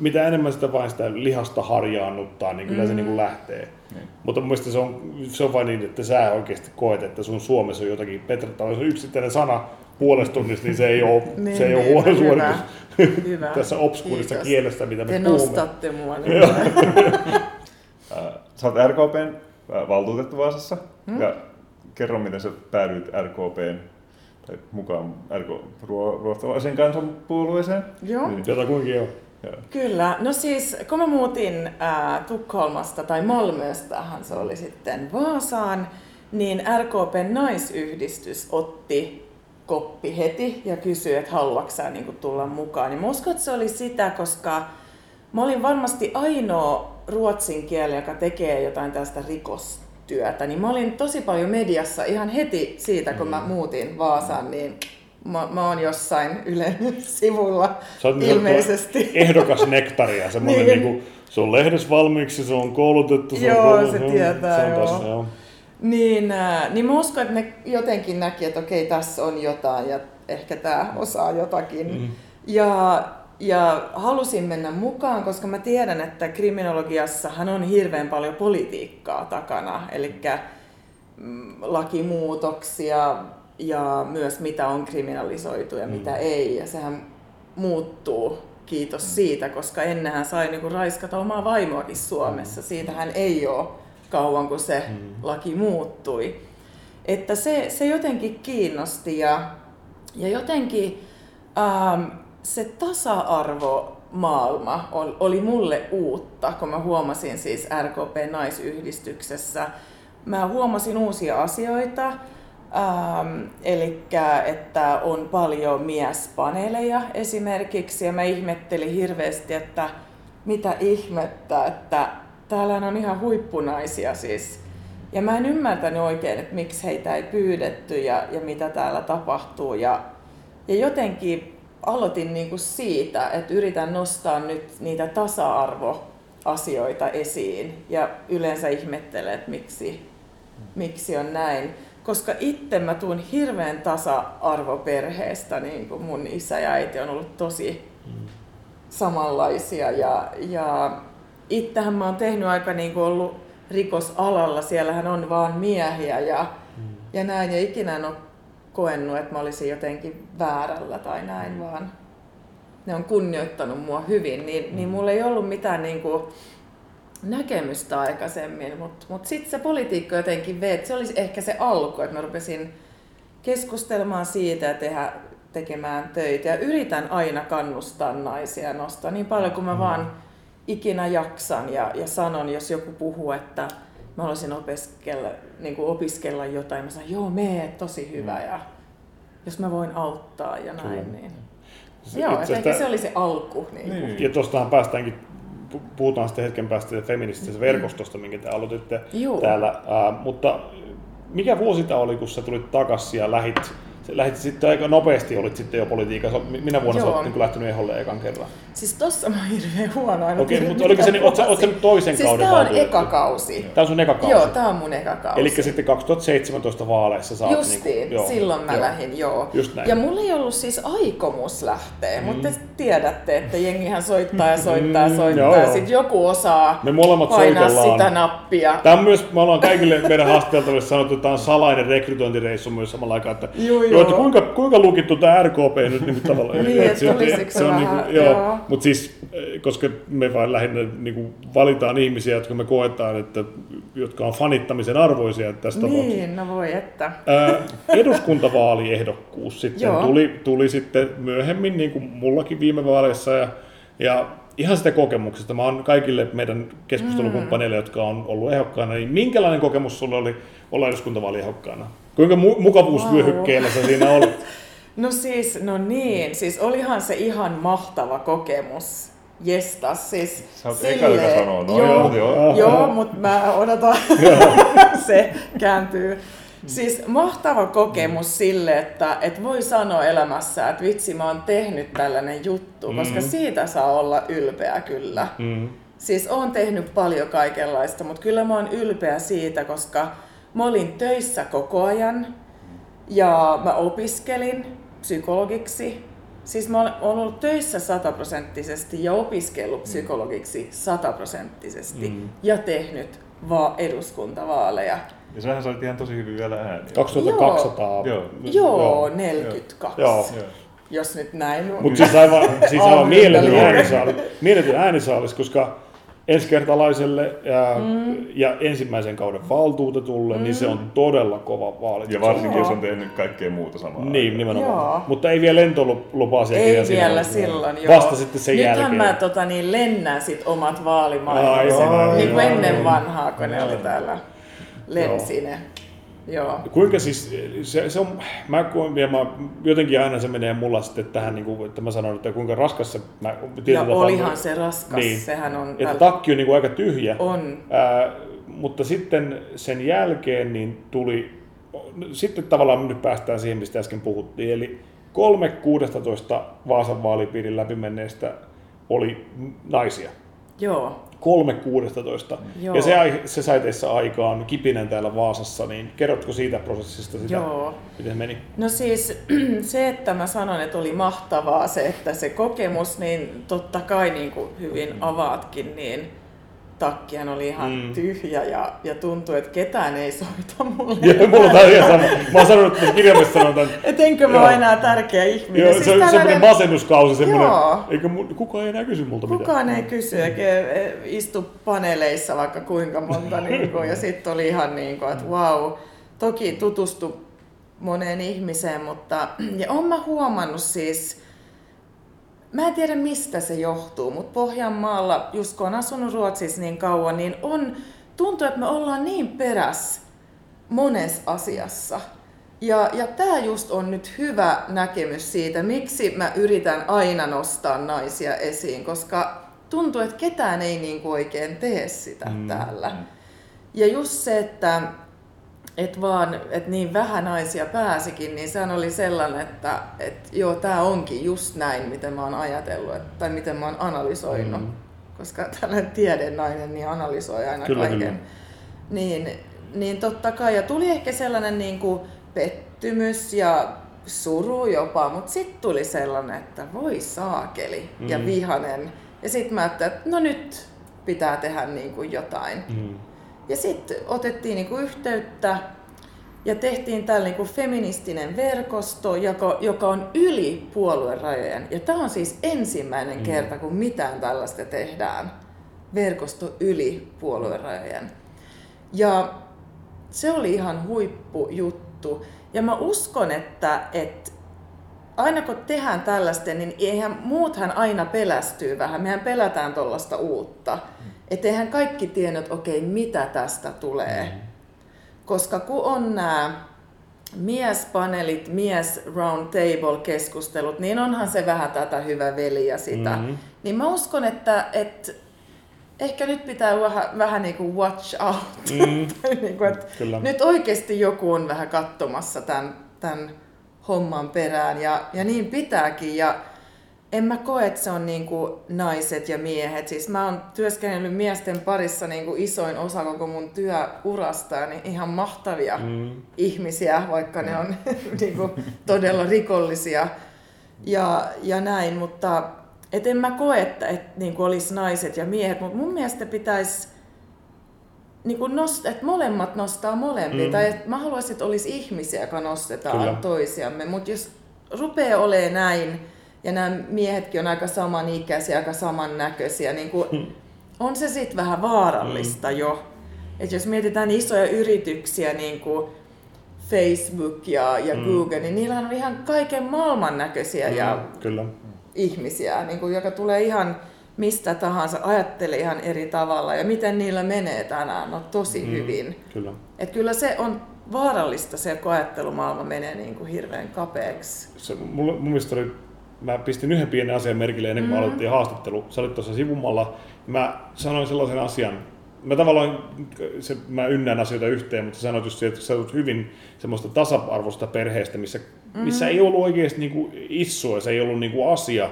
mitä enemmän sitä vain sitä lihasta harjaannuttaa, niin kyllä mm. se niin kuin lähtee. Niin. Mutta mun se on, se on vain niin, että sä oikeasti koet, että sun Suomessa on jotakin, Petra, on yksittäinen sana puolesta tunnista, niin se ei ole, niin, se ei niin, ole huono suoritus hyvä. tässä obskuurissa kielessä, mitä me Te puhumme. nostatte mua. Sä oot RKPn valtuutettu Vaasassa. Hmm? Ja kerro, miten sä päädyit RKPn tai mukaan RK, ruo, ruotsalaisen kansanpuolueeseen. Joo. Niin, Jotakuinkin joo. joo. Kyllä. No siis, kun mä muutin ää, Tukholmasta tai Malmöstähän se oli sitten Vaasaan, niin RKPn naisyhdistys otti koppi heti ja kysyi, että haluatko sä niin tulla mukaan. Niin mä uskon, että se oli sitä, koska mä olin varmasti ainoa ruotsin kieli, joka tekee jotain tästä rikostyötä. Niin mä olin tosi paljon mediassa ihan heti siitä, kun mä muutin Vaasaan, niin mä, mä oon jossain Ylen sivulla Sä oot niin ilmeisesti. ehdokas nektaria, semmoinen Niin. niin. niinku, se on lehdessä valmiiksi, se on koulutettu, se Joo, on koulu- se tietää, se on joo. Tässä, joo. Niin, äh, niin mä uskon, että ne jotenkin näki, että okei, tässä on jotain ja ehkä tämä osaa jotakin. Mm. Ja, ja halusin mennä mukaan, koska mä tiedän, että kriminologiassahan on hirveän paljon politiikkaa takana. Eli mm, lakimuutoksia ja myös mitä on kriminalisoitu ja mitä ei. Ja sehän muuttuu, kiitos siitä, koska ennenhän sai niinku raiskata omaa vaimoakin Suomessa. Siitähän ei ole kauan, kun se laki muuttui. Että se, se jotenkin kiinnosti ja, ja jotenkin ähm, se tasa-arvo maailma ol- oli mulle uutta, kun mä huomasin siis RKP-naisyhdistyksessä. Mä huomasin uusia asioita, ähm, eli että on paljon miespaneeleja esimerkiksi, ja mä ihmettelin hirveästi, että mitä ihmettä, että täällä on ihan huippunaisia siis. Ja mä en ymmärtänyt oikein, että miksi heitä ei pyydetty ja, ja mitä täällä tapahtuu. Ja, ja jotenkin aloitin niinku siitä, että yritän nostaa nyt niitä tasa-arvoasioita esiin. Ja yleensä ihmettelen, että miksi, miksi on näin. Koska itse mä tuun hirveän tasa-arvoperheestä, niin kuin mun isä ja äiti on ollut tosi samanlaisia. Ja, ja itsehän mä oon tehnyt aika niin kuin ollut rikosalalla, siellähän on vaan miehiä ja, ja näin. Ja ikinä en ole koennut, että mä olisin jotenkin väärällä tai näin, vaan ne on kunnioittanut mua hyvin. Niin, niin mulla ei ollut mitään niin kuin näkemystä aikaisemmin, mutta mut sitten se politiikka jotenkin vei, se olisi ehkä se alku, että mä rupesin keskustelemaan siitä ja tehdä, tekemään töitä. Ja yritän aina kannustaa naisia nostaa niin paljon kuin mä vaan ikinä jaksan ja, ja sanon, jos joku puhuu, että mä haluaisin opiskella, niin kuin opiskella jotain, mä sanon, joo, mee, tosi hyvä ja jos mä voin auttaa ja näin, Kyllä. niin. Se- Joo, itse että asiassa- se oli se alku. Niin. Niin. Ja tuostahan päästäänkin, pu- puhutaan sitten hetken päästä feministisestä verkostosta, minkä te aloititte Juu. täällä. Ää, mutta mikä vuosi tämä oli, kun sä tulit takaisin ja lähit, lähit sitten aika nopeasti, olit sitten jo politiikassa. Minä vuonna Joo. sä olet niin lähtenyt eholle ekan kerran? Siis tossa mä oon hirveän huono aina. Okei, mutta oliko se, mitä niin, oot, oot sä nyt toisen siis kauden tää on valtuutettu? eka kausi. Tämä on sun eka kausi. Joo, tää on mun eka kausi. Eli sitten 2017 vaaleissa sä oot Justiin, niinku- joo, silloin mä joo. lähdin, joo. Just näin. Ja mulla ei ollut siis aikomus lähteä, mm. mutta te tiedätte, että jengihän soittaa ja soittaa ja Mm, soittaa joo, ja joo. sit joku osaa Me molemmat painaa soitellaan. sitä nappia. Tämä on myös, me ollaan kaikille meidän haasteltaville sanottu, että tämä on salainen rekrytointireissu myös samalla aikaa, että, Joo, joo, että joo. kuinka, kuinka lukittu tämä RKP nyt niin tavallaan. Niin, että se tulisiko se on vähän, niin kuin, joo, joo. Mutta siis, eh, koska me vain lähinnä niin kuin valitaan ihmisiä, jotka me koetaan, että, jotka on fanittamisen arvoisia tapauksessa. Niin, no voi että. Ää, eduskuntavaaliehdokkuus sitten Joo. tuli, tuli sitten myöhemmin, niin kuin mullakin viime vaaleissa. Ja, ja ihan sitä kokemuksesta. Mä oon kaikille meidän keskustelukumppaneille, jotka on ollut ehdokkaana, niin minkälainen kokemus sulla oli olla eduskuntavaaliehdokkaana? Kuinka mu- mukavuusvyöhykkeellä sä siinä olit? No siis, no niin, siis olihan se ihan mahtava kokemus. Jestas, siis Sä oot eka, joka sanoo, no joo, joo. Joo, mutta mä odotan, se kääntyy. Siis mahtava kokemus sille, että, että voi sanoa elämässä, että vitsi mä oon tehnyt tällainen juttu, koska siitä saa olla ylpeä kyllä. Mm. Siis oon tehnyt paljon kaikenlaista, mutta kyllä mä oon ylpeä siitä, koska mä olin töissä koko ajan ja mä opiskelin psykologiksi. Siis mä olen ollut töissä sataprosenttisesti ja opiskellut psykologiksi sataprosenttisesti Mm. ja tehnyt va- eduskuntavaaleja. Ja sähän sait ihan tosi hyvin vielä ääniä. 2200. Joo. Joo, 42, Joo. Joo. jos nyt näin. Mutta siis aivan, siis aivan äänisaalis, mieletön äänisaalis, koska ensikertalaiselle ja, mm. ja ensimmäisen kauden valtuutetulle, mm. niin se on todella kova vaali. Ja varsinkin, jos on tehnyt kaikkea muuta samaa Niin, aikaan. nimenomaan. Joo. Mutta ei vielä lentolupasiakirja Ei vielä silloin, joo. Vasta sitten sen Nythän jälkeen. mä tota, niin, lennän sit omat vaalimainokset. Niin kuin ennen vanhaa, kun ne Joo. oli täällä lensi ne. Joo. Kuinka siis, se, se on, mä koen, ja mä, jotenkin aina se menee mulla sitten tähän, niin kuin, että mä sanon, että kuinka raskas se, mä, Ja tapaa- olihan se raskas, Niin. sehän on... Että takki on niin kuin aika tyhjä. On. Ää, mutta sitten sen jälkeen niin tuli, sitten tavallaan nyt päästään siihen, mistä äsken puhuttiin, eli kolme 16 Vaasan vaalipiirin läpimenneistä oli naisia. Joo. Kolme 16. Joo. Ja se, se sai teissä aikaan kipinen täällä Vaasassa, niin kerrotko siitä prosessista sitä, Joo. miten meni? No siis se, että mä sanon, että oli mahtavaa se, että se kokemus, niin totta kai niin kuin hyvin avaatkin, niin takkihan oli ihan Mm. tyhjä ja, ja tuntui, että ketään ei soita mulle. Ja mulla on tää ihan sama. Mä oon sanonut, että kirjallisesti sanotaan, Et enkö mä ole enää tärkeä ihminen. Joo, Siis se on semmoinen tällainen- masennuskausi, semmoinen, Joo. eikä mu- kukaan ei enää kysy multa mitään. Kukaan ei kysy, eikä istu paneeleissa vaikka kuinka monta, niin kuin, ja sitten oli ihan niin kuin, että wow, toki tutustu moneen ihmiseen, mutta ja on mä huomannut siis, mä en tiedä mistä se johtuu, mutta Pohjanmaalla, just kun on asunut Ruotsissa niin kauan, niin on, tuntuu, että me ollaan niin peräs monessa asiassa. Ja, ja tämä just on nyt hyvä näkemys siitä, miksi mä yritän aina nostaa naisia esiin, koska tuntuu, että ketään ei niin kuin oikein tee sitä mm. täällä. Ja just se, että et vaan, että niin vähän naisia pääsikin, niin sehän oli sellainen, että et joo, tämä onkin just näin, miten mä oon ajatellut, että, tai miten mä oon analysoinut. Mm. Mm. Koska tällainen tiedennainen niin analysoi aina Kyllä, kaiken. kyllä. Niin, niin totta kai, ja tuli ehkä sellainen niin kuin pettymys ja suru jopa, mutta sitten tuli sellainen, että voi saakeli ja Mm. vihanen. Ja sitten mä ajattelin, että no nyt pitää tehdä niin kuin jotain. Mm. Ja sitten otettiin niinku yhteyttä ja tehtiin tällä niinku feministinen verkosto, joka, joka on yli puoluerajojen. Ja tämä on siis ensimmäinen mm. kerta, kun mitään tällaista tehdään. Verkosto yli puoluerajojen. Ja se oli ihan huippujuttu. Ja mä uskon, että, että aina kun tehdään tällaista, niin eihän muuthan aina pelästyy vähän. Mehän pelätään tuollaista uutta. Että eihän kaikki tiennyt, okei, mitä tästä tulee. Koska kun on nämä miespaneelit, mies round table keskustelut, niin onhan se vähän tätä hyvä veli ja sitä. Mhm. Niin mä uskon, että, että ehkä nyt pitää vähän, vähän niin kuin watch out. Mm. Niin kuin, että Kyllä. nyt oikeasti joku on vähän katsomassa tämän, tämän homman perään ja, ja niin pitääkin. Ja en mä koe, että se on niin kuin naiset ja miehet. Siis mä oon työskennellyt miesten parissa niin kuin isoin osa koko mun työurasta, niin ihan mahtavia Mm. ihmisiä, vaikka ne on niin kuin, todella rikollisia ja, ja näin, mutta et en mä koe, että et, niin kuin olisi naiset ja miehet, mutta mun mielestä pitäisi niin nost, että molemmat nostaa molempia. Mm. Mm. Tai että mä haluaisin, että olisi ihmisiä, jotka nostetaan. Kyllä. toisiamme. Mutta jos rupeaa olemaan näin, ja nämä miehetkin on aika samanikäisiä, aika samannäköisiä, niin kuin, Hmm. on se sitten vähän vaarallista mm. jo. Et jos mietitään isoja yrityksiä, niin kuin Facebook ja, ja Mm. Google, niin niillä on ihan kaiken maailman näköisiä mm. ja Kyllä. ihmisiä, niin kuin, joka tulee ihan mistä tahansa, ajattelee ihan eri tavalla ja miten niillä menee tänään, no tosi mm. hyvin. Kyllä. Et kyllä se on vaarallista se, kun ajattelumaailma menee niin kuin hirveän kapeaksi. Se, mulla, mun mielestä oli, mä pistin yhden pienen asian merkille ennen kuin mm. aloitettiin haastattelu. Sä olit tuossa sivumalla. Mä sanoin sellaisen asian, mä tavallaan se, mä ynnään asioita yhteen, mutta sanoit just että sä olet hyvin semmoista tasa-arvoista perheestä, missä, missä ei ollut oikeasti niinku issua, se ei ollut niinku asia.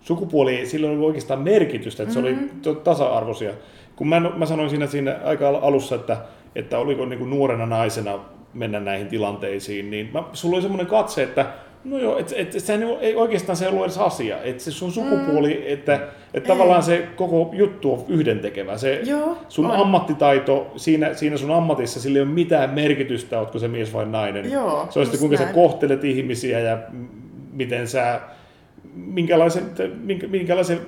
Sukupuoli, ei- sillä ei ollut oikeastaan merkitystä, että se oli to- tasa-arvoisia. Kun mä, mä sanoin siinä, siinä aika al- alussa, että, että oliko niinku nuorena naisena mennä näihin tilanteisiin, niin mä, sulla oli semmoinen katse, että no joo, että et, et sehän ei oikeastaan se ollut edes asia. Että se sun sukupuoli, mm. että, että tavallaan se koko juttu on yhdentekevä. Se, Joo, sun on. ammattitaito, siinä, siinä sun ammatissa, sillä ei ole mitään merkitystä, ootko se mies vai nainen. Joo, se on sitten kuinka sä näin. kohtelet ihmisiä ja miten sä minkälaisen, minkä, minkälaisen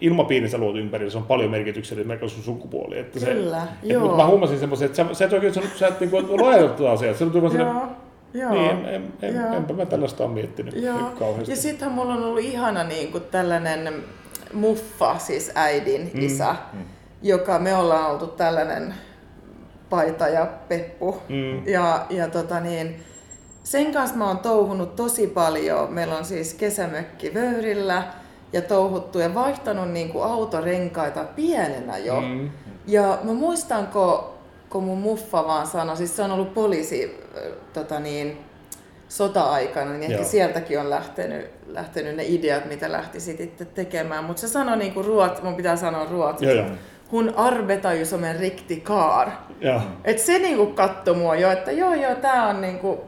ilmapiirin sä luot ympärillä, se on paljon merkityksellistä, merkitys sun sukupuoli. Että se, Kyllä, että, joo. Mutta mä huomasin semmoisen, että sä, sä et oikein sanonut, sä et niin kuin, tätä asiaa. Se on tullut sille, Joo, niin, en, en, en, joo. enpä mä tällaista ole miettinyt Joo. kauheasti. Ja sittenhän mulla on ollut ihana niin kuin tällainen muffa, siis äidin Mm. isä, joka me ollaan oltu tällainen paita ja peppu. Mm. Ja, ja tota niin, sen kanssa mä oon touhunut tosi paljon. Meillä on siis kesämökki Vöyrillä ja touhuttu ja vaihtanut niin kuin autorenkaita pienenä jo. Mm. Ja mä muistan, kun, kun mun muffa vaan sanoi, siis se on ollut poliisi tota niin, sota-aikana, niin ehkä Joo. sieltäkin on lähtenyt, lähtenyt ne ideat, mitä lähti sitten tekemään. Mutta se sanoi niinku ruot, mun pitää sanoa ruotsiksi. Joo, joo. Hun arbetar ju som en riktig kar. Ja, Et se niinku katsoi mua jo, että joo joo, tää on niinku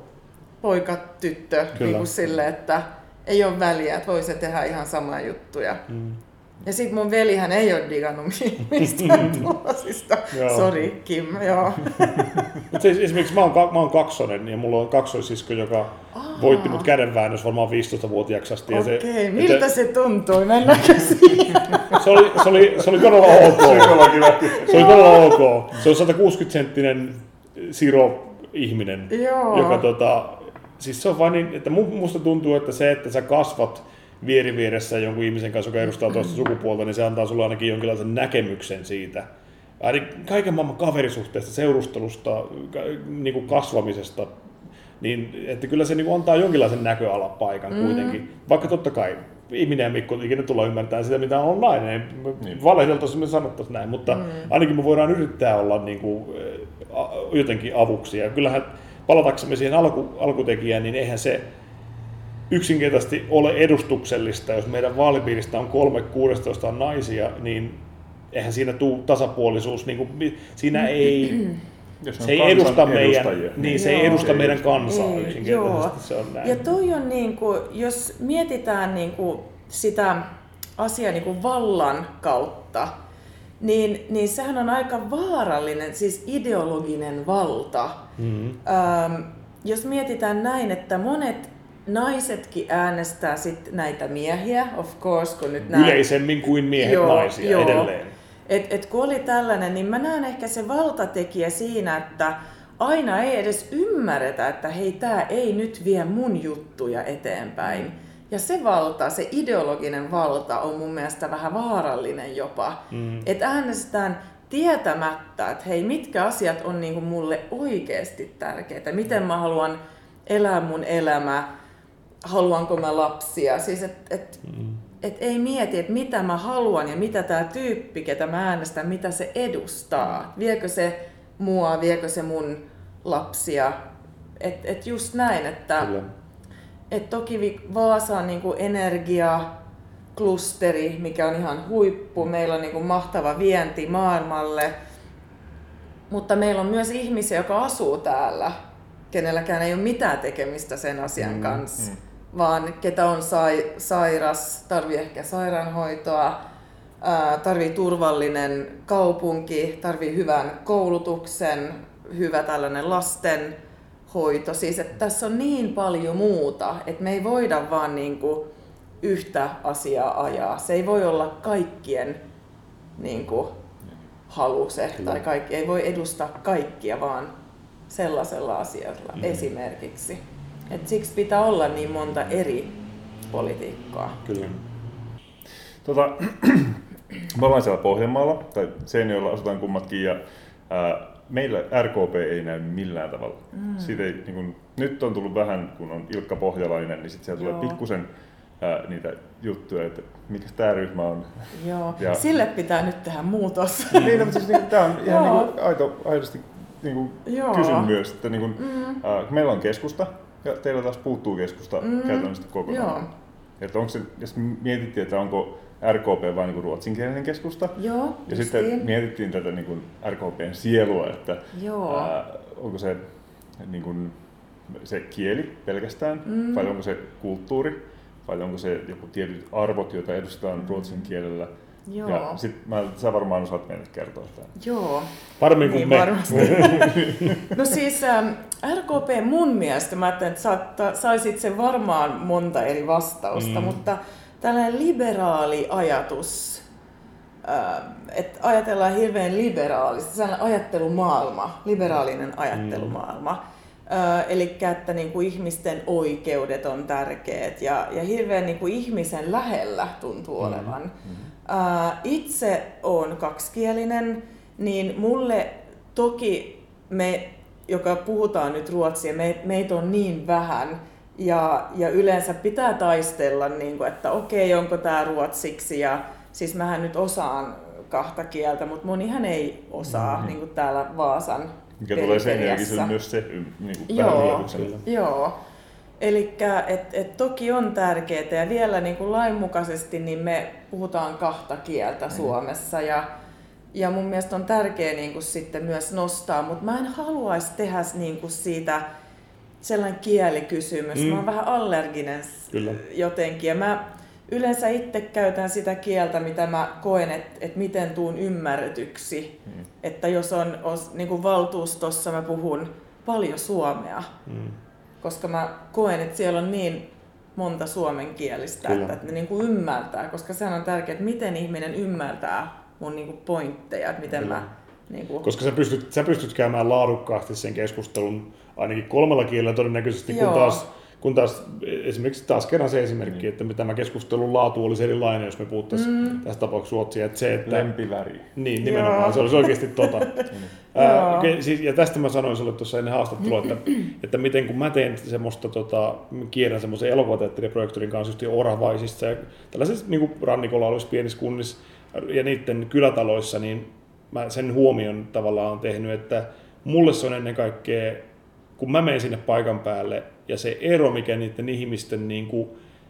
poika, tyttö, Kyllä. niinku sille, että ei ole väliä, että voi se tehdä ihan samaa juttuja. mm. Ja sit mun velihän ei ole digannut mi- mistään tuollaisista. Sori Kim, joo. Mut siis esimerkiksi mä oon, ka- mä oon kaksonen ja mulla on kaksoisisko, joka voitti mut kädenväännös varmaan 15-vuotiaaksi asti. ja se- Okei, että- miltä se tuntui? Mennäänkö siihen? Se oli, se oli, se oli todella ok. Se oli todella ok. Se on 160-senttinen Siro-ihminen, Joo. joka tota, siis se on vain niin, että mu- musta tuntuu, että se, että sä kasvat vieri vieressä jonkun ihmisen kanssa, joka edustaa toista sukupuolta, niin se antaa sulle ainakin jonkinlaisen näkemyksen siitä. Ainakin kaiken maailman kaverisuhteesta, seurustelusta, niin kuin kasvamisesta, niin että kyllä se niin kuin antaa jonkinlaisen näköalapaikan mm. kuitenkin. Vaikka totta kai ihminen ja Mikko ikinä tulla ymmärtämään sitä, mitä on nainen. Niin. Valehdeltaisiin me sanottaisiin näin, mutta mm. ainakin me voidaan yrittää olla niin kuin, jotenkin avuksi. Ja kyllähän palataksemme siihen alku, alkutekijään, niin eihän se yksinkertaisesti ole edustuksellista, jos meidän vaalipiiristä on kolme 16 on naisia, niin eihän siinä tule tasapuolisuus, niin kuin, siinä ei, Jos se ei edusta meidän, niin se ei Joo. edusta Ei meidän edusta. kansaa Ei, yksinkertaisesti, se on näin. Ja toi on niin kuin, jos mietitään niin kuin sitä asiaa niin kuin vallan kautta, niin, niin sehän on aika vaarallinen, siis ideologinen valta. Mm. Ähm, jos mietitään näin, että monet naisetkin äänestää sit näitä miehiä, of course, kun nyt nämä... Yleisemmin kuin miehet Joo, naisia joo. edelleen. Et, et kun oli tällainen, niin mä näen ehkä se valtatekijä siinä, että aina ei edes ymmärretä, että hei, tämä ei nyt vie mun juttuja eteenpäin. Ja se valta, se ideologinen valta on mun mielestä vähän vaarallinen jopa. Mm. Että äänestetään tietämättä, että hei, mitkä asiat on niinku mulle oikeasti tärkeitä. Miten mä haluan elää mun elämä, haluanko mä lapsia. Siis et, et, Mm. et ei mieti, että mitä mä haluan ja mitä tämä tyyppi, ketä mä äänestän, mitä se edustaa. Viekö se mua, viekö se mun lapsia. Et, et just näin, että Kyllä. et toki Vaasa on niinku energiaklusteri, mikä on ihan huippu. Meillä on niinku mahtava vienti maailmalle. Mutta meillä on myös ihmisiä, jotka asuu täällä, kenelläkään ei ole mitään tekemistä sen asian Mm, kanssa. Vaan ketä on sai, sairas, tarvii ehkä sairaanhoitoa, ää, tarvii turvallinen kaupunki, tarvii hyvän koulutuksen, hyvä tällainen lastenhoito. Siis että tässä on niin paljon muuta, että me ei voida vaan niinku yhtä asiaa ajaa. Se ei voi olla kaikkien niinku halu se, tai kaikki, ei voi edustaa kaikkia vaan sellaisella asialla mm. esimerkiksi. Et siksi pitää olla niin monta eri politiikkaa. Kyllä. Tota, me ollaan siellä Pohjanmaalla, tai Seinäjoella asutaan kummatkin, ja ää, meillä RKP ei näy millään tavalla. Mm. Siitä ei, niin kun, nyt on tullut vähän, kun on Ilkka Pohjalainen, niin sitten siellä tulee Joo. pikkusen ää, niitä juttuja, että mikä tämä ryhmä on. Joo. Ja- Sille pitää nyt tehdä muutos. niin, mutta siis, niin, tämä on ihan niin kuin, aito, aidosti niin kuin, kysyn myös, että niin kuin, mm. ää, meillä on keskusta, ja teillä taas puuttuu keskusta mm. käytännössä kokonaan. Joo. Että onko se, jos mietittiin, että onko RKP vain niin ruotsinkielinen keskusta, Joo, ja justiin. sitten mietittiin tätä niin kuin RKPn sielua, että Joo. ää, onko se, niin kuin, se kieli pelkästään, mm. vai onko se kulttuuri, vai onko se joku tietyt arvot, joita edustetaan mm. ruotsin kielellä, Joo. Ja sit mä, sä varmaan osaat meille kertoa sitä. Joo. Paremmin kuin Niin me. varmasti. No siis ähm, RKP mun mielestä, mä ajattelin, että saatta, saisit sen varmaan monta eri vastausta, mm. mutta tällainen liberaali ajatus, äh, että ajatellaan hirveän liberaalista, sellainen ajattelumaailma, liberaalinen ajattelumaailma. Mm. Äh, eli että niin kuin ihmisten oikeudet on tärkeät ja, ja hirveän niin kuin ihmisen lähellä tuntuu olevan. Mm. Itse olen kaksikielinen, niin mulle toki me, joka puhutaan nyt ruotsia, me, meitä on niin vähän, ja, ja yleensä pitää taistella, niin kuin, että okei, onko tämä ruotsiksi, ja siis mähän nyt osaan kahta kieltä, mutta monihan ei osaa, mm-hmm. niin kuin täällä Vaasan Mikä tulee sen jälkeen myös se niin kuin Joo, joo. Eli et, et toki on tärkeää ja vielä niin kuin lainmukaisesti niin me puhutaan kahta kieltä Suomessa ja, ja mun mielestä on tärkeää niin kuin sitten myös nostaa, mutta mä en haluaisi tehdä niin kuin siitä sellainen kielikysymys. Mm. Mä oon vähän allerginen Kyllä. jotenkin ja mä yleensä itse käytän sitä kieltä, mitä mä koen, että et miten tuun ymmärretyksi. Mm. Että jos on, on niin kuin valtuustossa mä puhun paljon suomea, Mm. Koska mä koen, että siellä on niin monta suomenkielistä, Kyllä. että, että ne niin kuin ymmärtää, koska sehän on tärkeää, että miten ihminen ymmärtää mun niin kuin pointteja, että miten Kyllä. mä niin kuin, Koska sä pystyt, sä pystyt käymään laadukkaasti sen keskustelun ainakin kolmella kielellä todennäköisesti, kun Joo. taas, kun taas esimerkiksi taas kerran se esimerkki, että tämä keskustelun laatu olisi erilainen, jos me puhuttaisiin mm. tässä tapauksessa ruotsia, että se, että Lempiväri. Niin, nimenomaan. Joo. Se olisi oikeasti tota. Ää, siis, ja tästä mä sanoin sulle tuossa ennen haastattelua, että, että miten kun mä teen semmoista, tota, kierrän semmoisen elokuvateatteriprojektorin kanssa just Oravaisissa ja tällaisissa niin rannikolla olevissa pienissä kunnissa ja niiden kylätaloissa, niin mä sen huomion tavallaan on tehnyt, että mulle se on ennen kaikkea, kun mä menen sinne paikan päälle ja se ero, mikä niiden ihmisten niin kuin,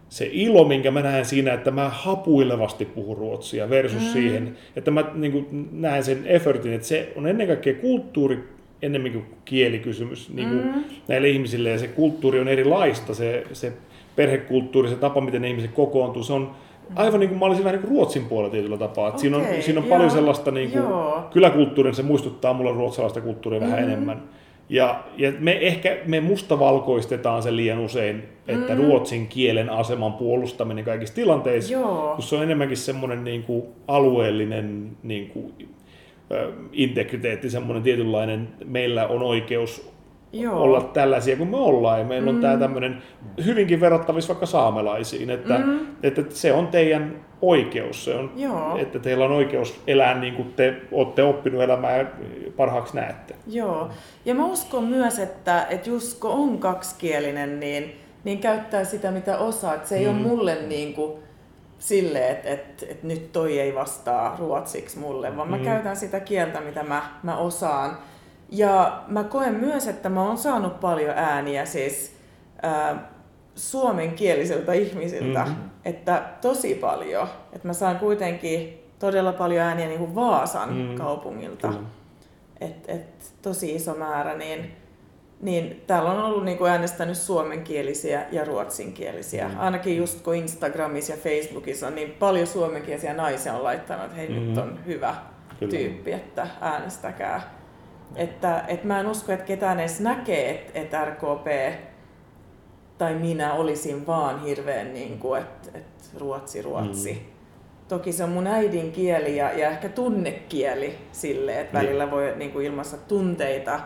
se ilo, minkä mä näen siinä, että mä hapuilevasti puhun ruotsia versus mm. siihen, että mä niin kuin, näen sen effortin, että se on ennen kaikkea kulttuuri ennemmin kuin kielikysymys niin kuin mm. näille ihmisille, ja se kulttuuri on erilaista, se, se perhekulttuuri, se tapa, miten ne ihmiset kokoontuu, se on aivan niin kuin mä olisin vähän niin kuin Ruotsin puolella tietyllä tapaa. Että siinä, on, siinä on joo, paljon sellaista niin kuin, joo. kyläkulttuurin, se muistuttaa mulle ruotsalaista kulttuuria vähän Mm-hmm. enemmän. Ja, ja me ehkä me mustavalkoistetaan se liian usein, että mm. ruotsin kielen aseman puolustaminen kaikissa tilanteissa, Joo. kun se on enemmänkin semmoinen niin kuin alueellinen niin kuin, integriteetti, semmoinen tietynlainen, meillä on oikeus Joo. olla tällaisia kuin me ollaan, ja meillä on tämä tämmöinen hyvinkin verrattavissa vaikka saamelaisiin, että, mm. että se on teidän oikeus, se on, Joo. että teillä on oikeus elää niin kuin te olette oppinut elämään ja parhaaksi näette. Joo, ja mä uskon myös, että, että just kun on kaksikielinen, niin, niin käyttää sitä mitä osaa. Että se ei mm. ole mulle niin kuin silleen, että, että, että nyt toi ei vastaa ruotsiksi mulle, vaan mä Mm. käytän sitä kieltä, mitä mä, mä osaan. Ja mä koen myös, että mä oon saanut paljon ääniä siis ää, suomenkielisiltä ihmisiltä, Mhm. että tosi paljon. Että mä saan kuitenkin todella paljon ääniä niin kuin Vaasan Mm. kaupungilta Kyllä. et, et, tosi iso määrä, niin, niin täällä on ollut niin kuin äänestänyt suomenkielisiä ja ruotsinkielisiä. Mm. Ainakin just kun Instagramissa ja Facebookissa on niin paljon suomenkielisiä naisia on laittanut, että hei mm. nyt Mm. on hyvä Kyllä. tyyppi, että äänestäkää. Että, et mä en usko, että ketään edes näkee, että, että RKP tai minä olisin vaan hirveän niin kuin, että, että ruotsi, ruotsi. Mm. Toki se on mun äidinkieli ja, ja ehkä tunnekieli sille, että Niin. välillä voi niin kuin ilmaista tunteita.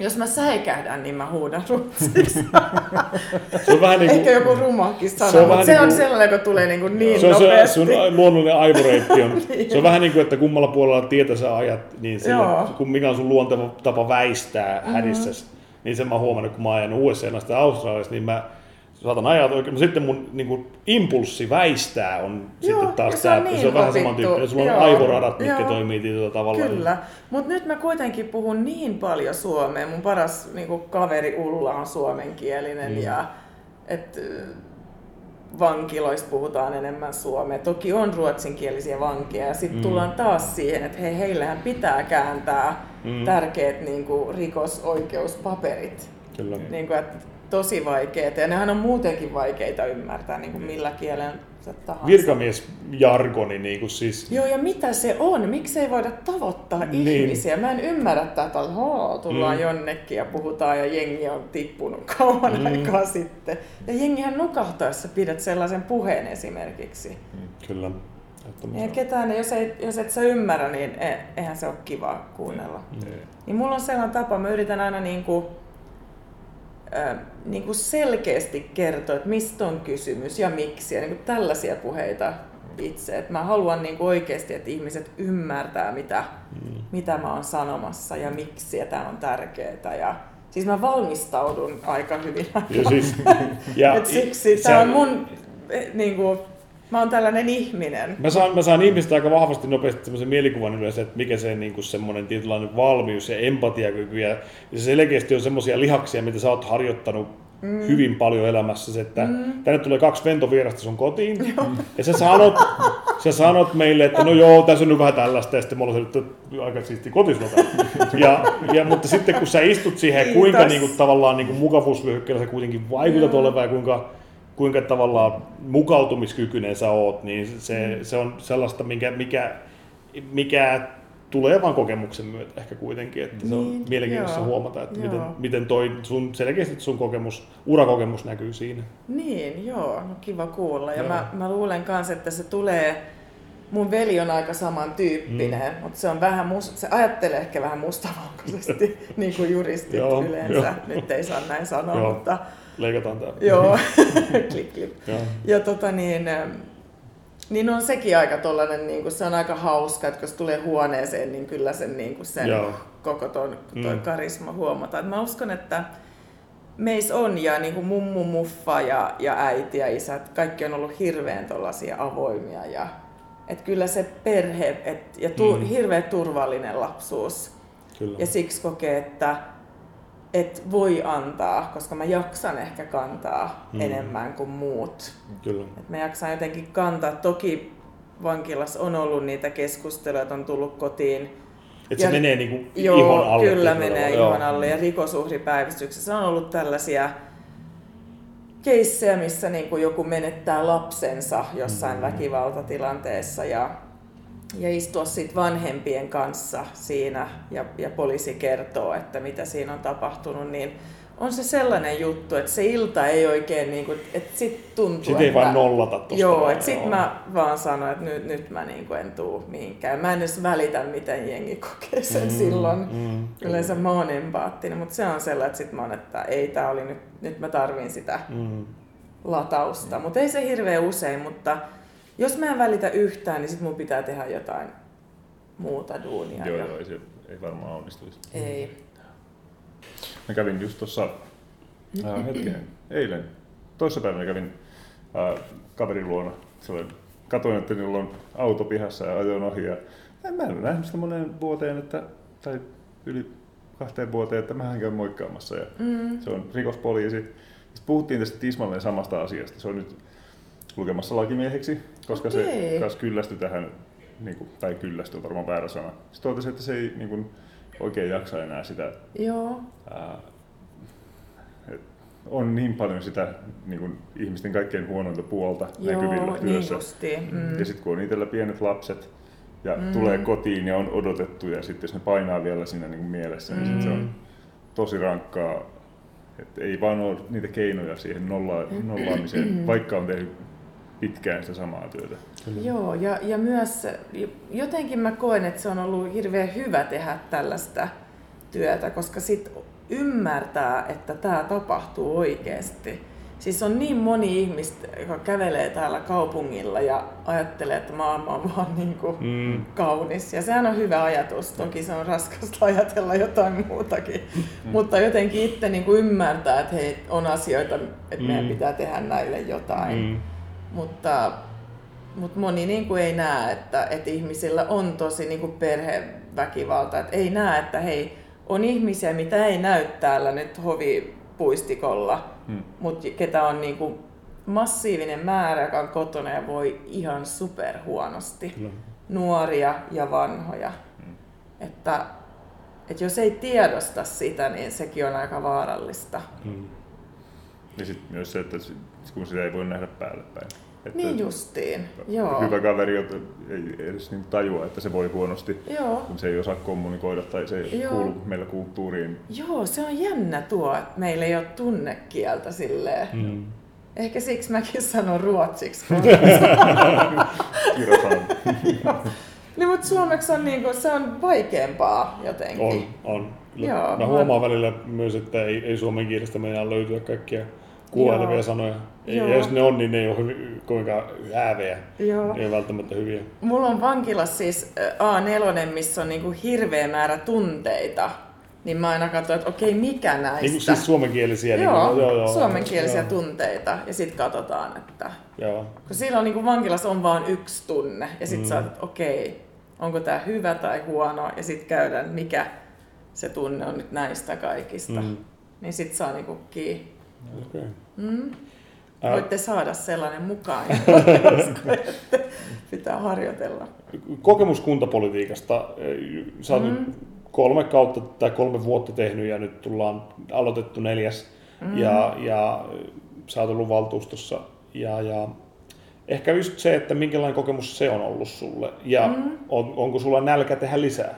Jos mä säikähdän, niin mä huudan ruotsiksi. Se on vähän niin Ehkä kuin, joku rumakin sana, Se on mutta se niin on kuin- sellainen, joka tulee niin, kuin niin se on se nopeasti. sun luonnollinen aivoreitti on. Se on vähän niin kuin, että kummalla puolella tietä sä ajat, niin sillä, kun mikä on sun luonteva tapa väistää mm-hmm. hädissäsi, niin sen mä oon huomannut, kun mä ajan USA ja Australiassa, niin mä saatan ajaa oikein, mutta sitten mun niin kuin, impulssi väistää on Joo, sitten taas ja se on niin se on vähän samantyyppinen, sulla on Joo, aivoradat, mitkä joo. toimii tietyllä tavalla. Kyllä, mutta nyt mä kuitenkin puhun niin paljon suomea. Mun paras niin kaveri Ulla on suomenkielinen Mm. ja et, vankiloista puhutaan enemmän suomea. Toki on ruotsinkielisiä vankeja ja sitten Mm. tullaan taas siihen, että he, heillähän pitää kääntää Mm. tärkeät niin kuin, rikosoikeuspaperit. Kyllä. Niin kuin, että tosi vaikeita. Ja nehän on muutenkin vaikeita ymmärtää, niin kuin millä kielen tahansa. Virkamiesjargoni niin kuin siis... Joo, ja mitä se on? Miksi ei voida tavoittaa Niin. ihmisiä? Mä en ymmärrä tätä, että "Hoo, tullaan Mm. jonnekin ja puhutaan ja jengi on tippunut kauan Mm. aikaa sitten. Ja jengihän nukahtaa, jos sä pidät sellaisen puheen esimerkiksi. Kyllä. Ja ketään, jos, ei, jos et sä ymmärrä, niin e- eihän se ole kiva kuunnella. Niin mulla on sellainen tapa, mä yritän aina niin kuin, niin kuin selkeästi kertoa, että mistä on kysymys ja miksi. Ja niin kuin tällaisia puheita itse. Et mä haluan niin kuin oikeasti, että ihmiset ymmärtää, mitä, Mm. mitä mä oon sanomassa ja miksi ja tämä on tärkeää. Ja, siis mä valmistaudun aika hyvin. Ja siis, ja siksi tämä on mun, eh, niin kuin, mä oon tällainen ihminen. Mä saan, mä saan ihmistä aika vahvasti nopeasti semmoisen mielikuvan yleensä, että mikä se niin semmoinen tietynlainen valmius ja empatiakyky. Ja, ja se selkeästi on semmoisia lihaksia, mitä sä oot harjoittanut mm. hyvin paljon elämässä, että mm. tänne tulee kaksi ventovierasta sun kotiin, ja sä sanot, sä sanot meille, että no joo, tässä on nyt vähän tällaista, ja sitten mulla on se, että aika siisti kotisnota. ja, ja, mutta sitten kun sä istut siihen, Kiitos. kuinka niin kuin, tavallaan niin kuin mukavuusvyöhykkeellä sä kuitenkin vaikutat olevan, ja kuinka kuinka tavallaan mukautumiskykyinen sä oot, niin se, se on sellaista, mikä, mikä, mikä tulee vaan kokemuksen myötä ehkä kuitenkin, että se on Niin, mielenkiintoista joo, huomata, että miten, joo. miten toi sun, selkeästi sun kokemus, urakokemus näkyy siinä. Niin, joo, no kiva kuulla. Ja Joo. mä, mä luulen kanssa, että se tulee, mun veli on aika samantyyppinen, mm. mutta se on vähän, mus, se ajattelee ehkä vähän mustavalkoisesti, niin kuin juristit Joo, yleensä. joo. Nyt ei saa näin sanoa, Joo. mutta Leikataan tää. joo, klik, klik. Joo. Ja tota niin, ähm, niin on sekin aika tollanen, niin kuin, se on aika hauska, että kun se tulee huoneeseen, niin kyllä sen, niin kuin sen Joo. koko ton, toi Mm. karisma huomataan. Mä uskon, että meissä on ja niin kuin mummu, muffa ja, ja äiti ja isä, että kaikki on ollut hirveän tollaisia avoimia ja että kyllä se perhe et, ja tu, mm. hirveän turvallinen lapsuus Kyllä. ja siksi kokee, että et voi antaa, koska mä jaksan ehkä kantaa Mm. mm. enemmän kuin muut. Kyllä. Et mä jaksan jotenkin kantaa. Toki vankilassa on ollut niitä keskusteluja, että on tullut kotiin. Että se menee niinku Joo, ihon alle. kyllä menee tavalla. ihon alle. Ja rikosuhripäivystyksessä on ollut tällaisia keissejä, missä niin kuin joku menettää lapsensa jossain Mm. väkivaltatilanteessa ja, ja istua sit vanhempien kanssa siinä ja, ja poliisi kertoo, että mitä siinä on tapahtunut, niin on se sellainen juttu, että se ilta ei oikein, niin kuin, että sit tuntuu, Sitten ei että, vaan nollata tosta Joo, että sit joo. mä vaan sanoin, että nyt, nyt mä niin kuin en tuu mihinkään. Mä en edes välitä, miten jengi kokee sen Mm, silloin. mm, Yleensä mä oon empaattinen, mutta se on sellainen, että sit mä oon, että ei tää oli nyt, nyt mä tarvin sitä Mm. latausta. Mutta ei se hirveän usein, mutta jos mä en välitä yhtään, niin sit mun pitää tehdä jotain muuta duunia. Joo, ja- joo, ei, se, ei varmaan onnistuisi. Ei. Mä kävin just tuossa äh, hetkinen, eilen, toissapäivänä kävin äh, kaverin luona. Silloin katoin, että niillä on auto pihassa ja ajoin ohi. Ja mä en ole nähnyt sitä moneen vuoteen, että, tai yli kahteen vuoteen, että mähän käyn moikkaamassa. Ja Mm. se on rikospoliisi. Sitten puhuttiin tästä tismalleen samasta asiasta. Se on nyt lukemassa lakimieheksi, koska se Okei. kanssa kyllästyi tähän, niin kuin, tai kyllästyi on varmaan väärä sana. Sitten totesi, että se ei niin kuin, oikein jaksa enää sitä Joo. ää, et on niin paljon sitä niin kuin, ihmisten kaikkein huonointa puolta näkyvillä Joo, niin työssä. justiin. Mm. Ja sitten kun on itsellä pienet lapset ja mm. tulee kotiin ja on odotettu ja sitten jos ne painaa vielä siinä niin kuin mielessä, niin sit se Mm. on tosi rankkaa. Että ei vaan ole niitä keinoja siihen nolla, nollaamiseen, vaikka on tehnyt pitkään sitä samaa työtä. Joo, ja, ja myös jotenkin mä koen, että se on ollut hirveän hyvä tehdä tällaista työtä, koska sit ymmärtää, että tämä tapahtuu oikeasti. Siis on niin moni ihmistä, joka kävelee täällä kaupungilla ja ajattelee, että maailma on vaan niin kuin Mm. kaunis. Ja sehän on hyvä ajatus. Toki se on raskasta ajatella jotain muutakin. Mutta jotenkin itse niin kuin ymmärtää, että hei, on asioita, että meidän Mm. pitää tehdä näille jotain. Mm. Mutta, mutta moni niin kuin ei näe, että, että ihmisillä on tosi niin kuin perheväkivalta. Että ei näe, että hei, on ihmisiä, mitä ei näy täällä nyt hovipuistikolla, Hmm. mutta ketä on niin kuin massiivinen määrä, joka on kotona ja voi ihan super huonosti. Kyllä. Nuoria ja vanhoja. Että, että jos ei tiedosta sitä, niin sekin on aika vaarallista. Mm. Ja sitten myös se, että kun sitä ei voi nähdä päälle päin. Että Niin justiin, joo. Hyvä kaveri ei edes niin tajua, että se voi huonosti, Joo. kun se ei osaa kommunikoida tai se ei Joo. kuulu meillä kulttuuriin. Joo, se on jännä tuo, että meillä ei ole tunnekieltä silleen. Mm. Ehkä siksi mäkin sanon ruotsiksi. Kirosaan. niin, mutta suomeksi on, niinku, se on vaikeampaa jotenkin. On, on. Joo, mä mä- huomaan välillä myös, että ei, ei suomen kielestä meinaa löytyä kaikkia kuvailevia Joo. sanoja. Ei, Joo. ja jos ne on, niin ne ei ole hyvin, kovinkaan häävejä. Joo. Ne ei ole välttämättä hyviä. Mulla on vankilassa siis ä, A4, missä on niinku hirveä määrä tunteita. Niin mä aina katson, että okei, mikä näistä? Niin, kuin siis suomenkielisiä. joo, niin, kuin- joo, suomenkielisiä joo, tunteita. Ja sitten katsotaan, että... Joo. Kun silloin niin vankilassa on vain yksi tunne. Ja sitten Mm. sä oot, että okei, onko tämä hyvä tai huono. Ja sitten käydään, mikä se tunne on nyt näistä kaikista. Mm. Mm. Niin sitten saa niinku kiinni. Okay. Mm. Ää, Voitte saada sellainen mukaan, ette pitää harjoitella. kokemus kuntapolitiikasta. Sä oot Mm. nyt kolme kautta tai kolme vuotta tehnyt ja nyt tullaan aloitettu neljäs. Mm. Ja, ja sä oot ollut valtuustossa. Ja, ja ehkä just se, että minkälainen kokemus se on ollut sulle. Ja Mm. on, onko sulla nälkä tehdä lisää?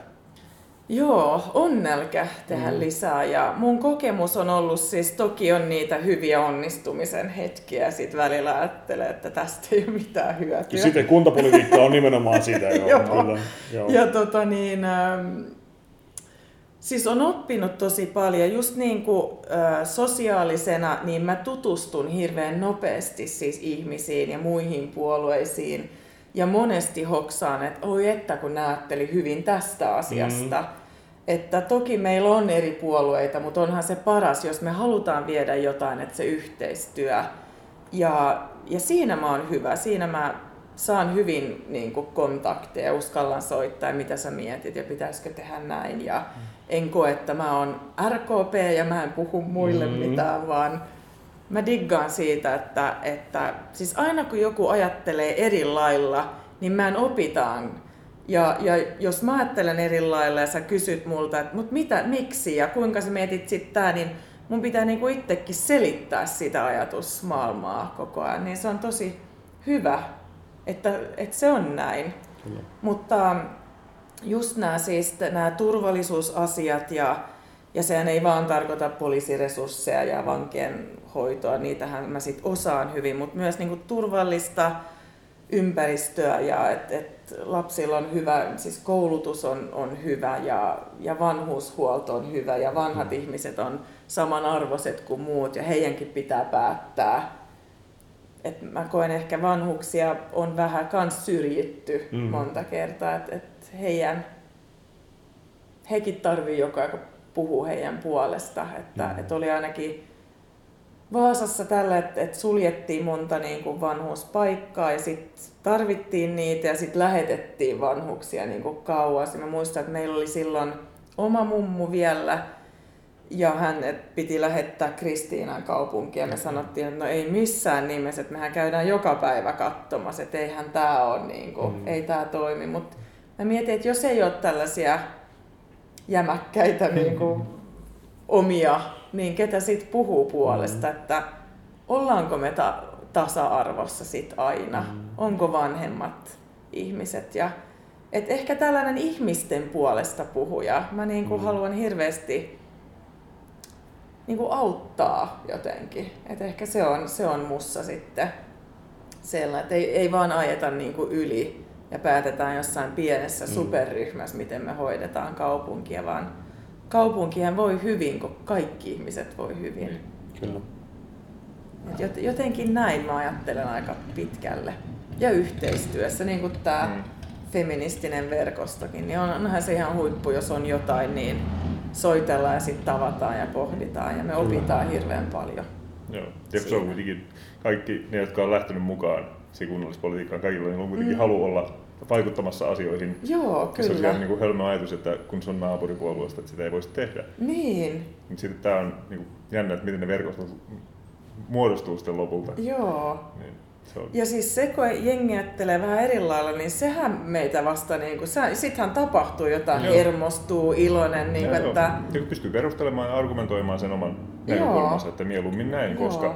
Joo, on nälkä tehdä mm. lisää ja mun kokemus on ollut siis, toki on niitä hyviä onnistumisen hetkiä sit välillä ajattelee, että tästä ei ole mitään hyötyä. Ja sitten kuntapolitiikka on nimenomaan sitä. joo, Joo. kyllä, joo. Ja tota niin, ähm, siis on oppinut tosi paljon. Just niin kuin äh, sosiaalisena, niin mä tutustun hirveän nopeasti siis ihmisiin ja muihin puolueisiin. Ja monesti hoksaan, että oi että kun nämä ajatteli hyvin tästä asiasta. Mm. Että toki meillä on eri puolueita, mutta onhan se paras, jos me halutaan viedä jotain, että se yhteistyö. Ja, ja siinä mä oon hyvä. Siinä mä saan hyvin niin kuin, kontakteja, uskallan soittaa, ja mitä sä mietit ja pitäisikö tehdä näin. Ja en koe, että mä oon RKP ja mä en puhu muille Mm. mm. mitään, vaan mä diggaan siitä, että, että siis aina kun joku ajattelee eri lailla, niin mä en opitaan. Ja, ja jos mä ajattelen eri lailla ja sä kysyt multa, että mut mitä, miksi ja kuinka sä mietit sit tää, niin mun pitää niinku itsekin selittää sitä ajatusmaailmaa koko ajan. Niin se on tosi hyvä, että, että se on näin. Kyllä. Mutta just nämä, siis, nämä turvallisuusasiat ja, ja sehän ei vaan tarkoita poliisiresursseja ja vankien hoitoa, niitähän mä sit osaan hyvin, mutta myös niinku turvallista ympäristöä ja että et lapsilla on hyvä, siis koulutus on, on hyvä ja, ja vanhuushuolto on hyvä ja vanhat ihmiset on samanarvoiset kuin muut ja heidänkin pitää päättää. Et mä koen ehkä vanhuksia on vähän kans syrjitty Mm. mm. monta kertaa, että et heidän, hekin tarvii joka puhua heidän puolesta. Että Mm. et oli ainakin Vaasassa tällä, että et suljettiin monta niin kuin vanhuuspaikkaa ja sitten tarvittiin niitä ja sitten lähetettiin vanhuksia niin kuin kauas. Ja mä muistan, että meillä oli silloin oma mummu vielä ja hän et piti lähettää Kristiinan kaupunkiin ja me sanottiin, että no ei missään nimessä, että mehän käydään joka päivä katsomassa, että eihän tämä ole, niin kuin, Mm. mm. ei tämä toimi. Mutta mä mietin, että jos ei ole tällaisia jämäkkäitä niin kuin, omia, niin ketä sitten puhuu puolesta, Mm. että ollaanko me ta- tasa-arvossa sit aina, Mm. onko vanhemmat ihmiset ja et ehkä tällainen ihmisten puolesta puhuja, mä niin kuin Mm. haluan hirveästi niin kuin auttaa jotenkin. Et ehkä se on, se on mussa sitten sellainen, että ei, ei vaan ajeta niin kuin yli ja päätetään jossain pienessä Mm. superryhmässä, miten me hoidetaan kaupunkia, vaan kaupunkihan voi hyvin, kun kaikki ihmiset voi hyvin. Kyllä. Et jot- jotenkin näin mä ajattelen aika pitkälle. Ja yhteistyössä, niin kuin tämä Mm. feministinen verkostokin, niin on, onhan se ihan huippu, jos on jotain, niin soitellaan ja sitten tavataan ja pohditaan ja me opitaan hirveän paljon. Joo. Ja se on kuitenkin kaikki ne, jotka on lähtenyt mukaan siihen kunnallispolitiikkaan, kaikilla on kuitenkin mm. halu olla vaikuttamassa asioihin. Joo, Se on kyllä. ihan niin kuin hölmö ajatus, että kun se on naapuripuolueesta, että sitä ei voisi tehdä. Niin, Mutta sitten tämä on niin kuin jännä, että miten ne verkostot muodostuu sitten lopulta. joo. Niin se on. Ja siis se, kun jengi ajattelee vähän eri lailla, niin sehän meitä vasta, niin kuin, sittenhän tapahtuu jotain, Joo. hermostuu, iloinen, niin kuin, että. Ja pystyy perustelemaan ja argumentoimaan sen oman näkökulmassa, että mieluummin näin, Joo. koska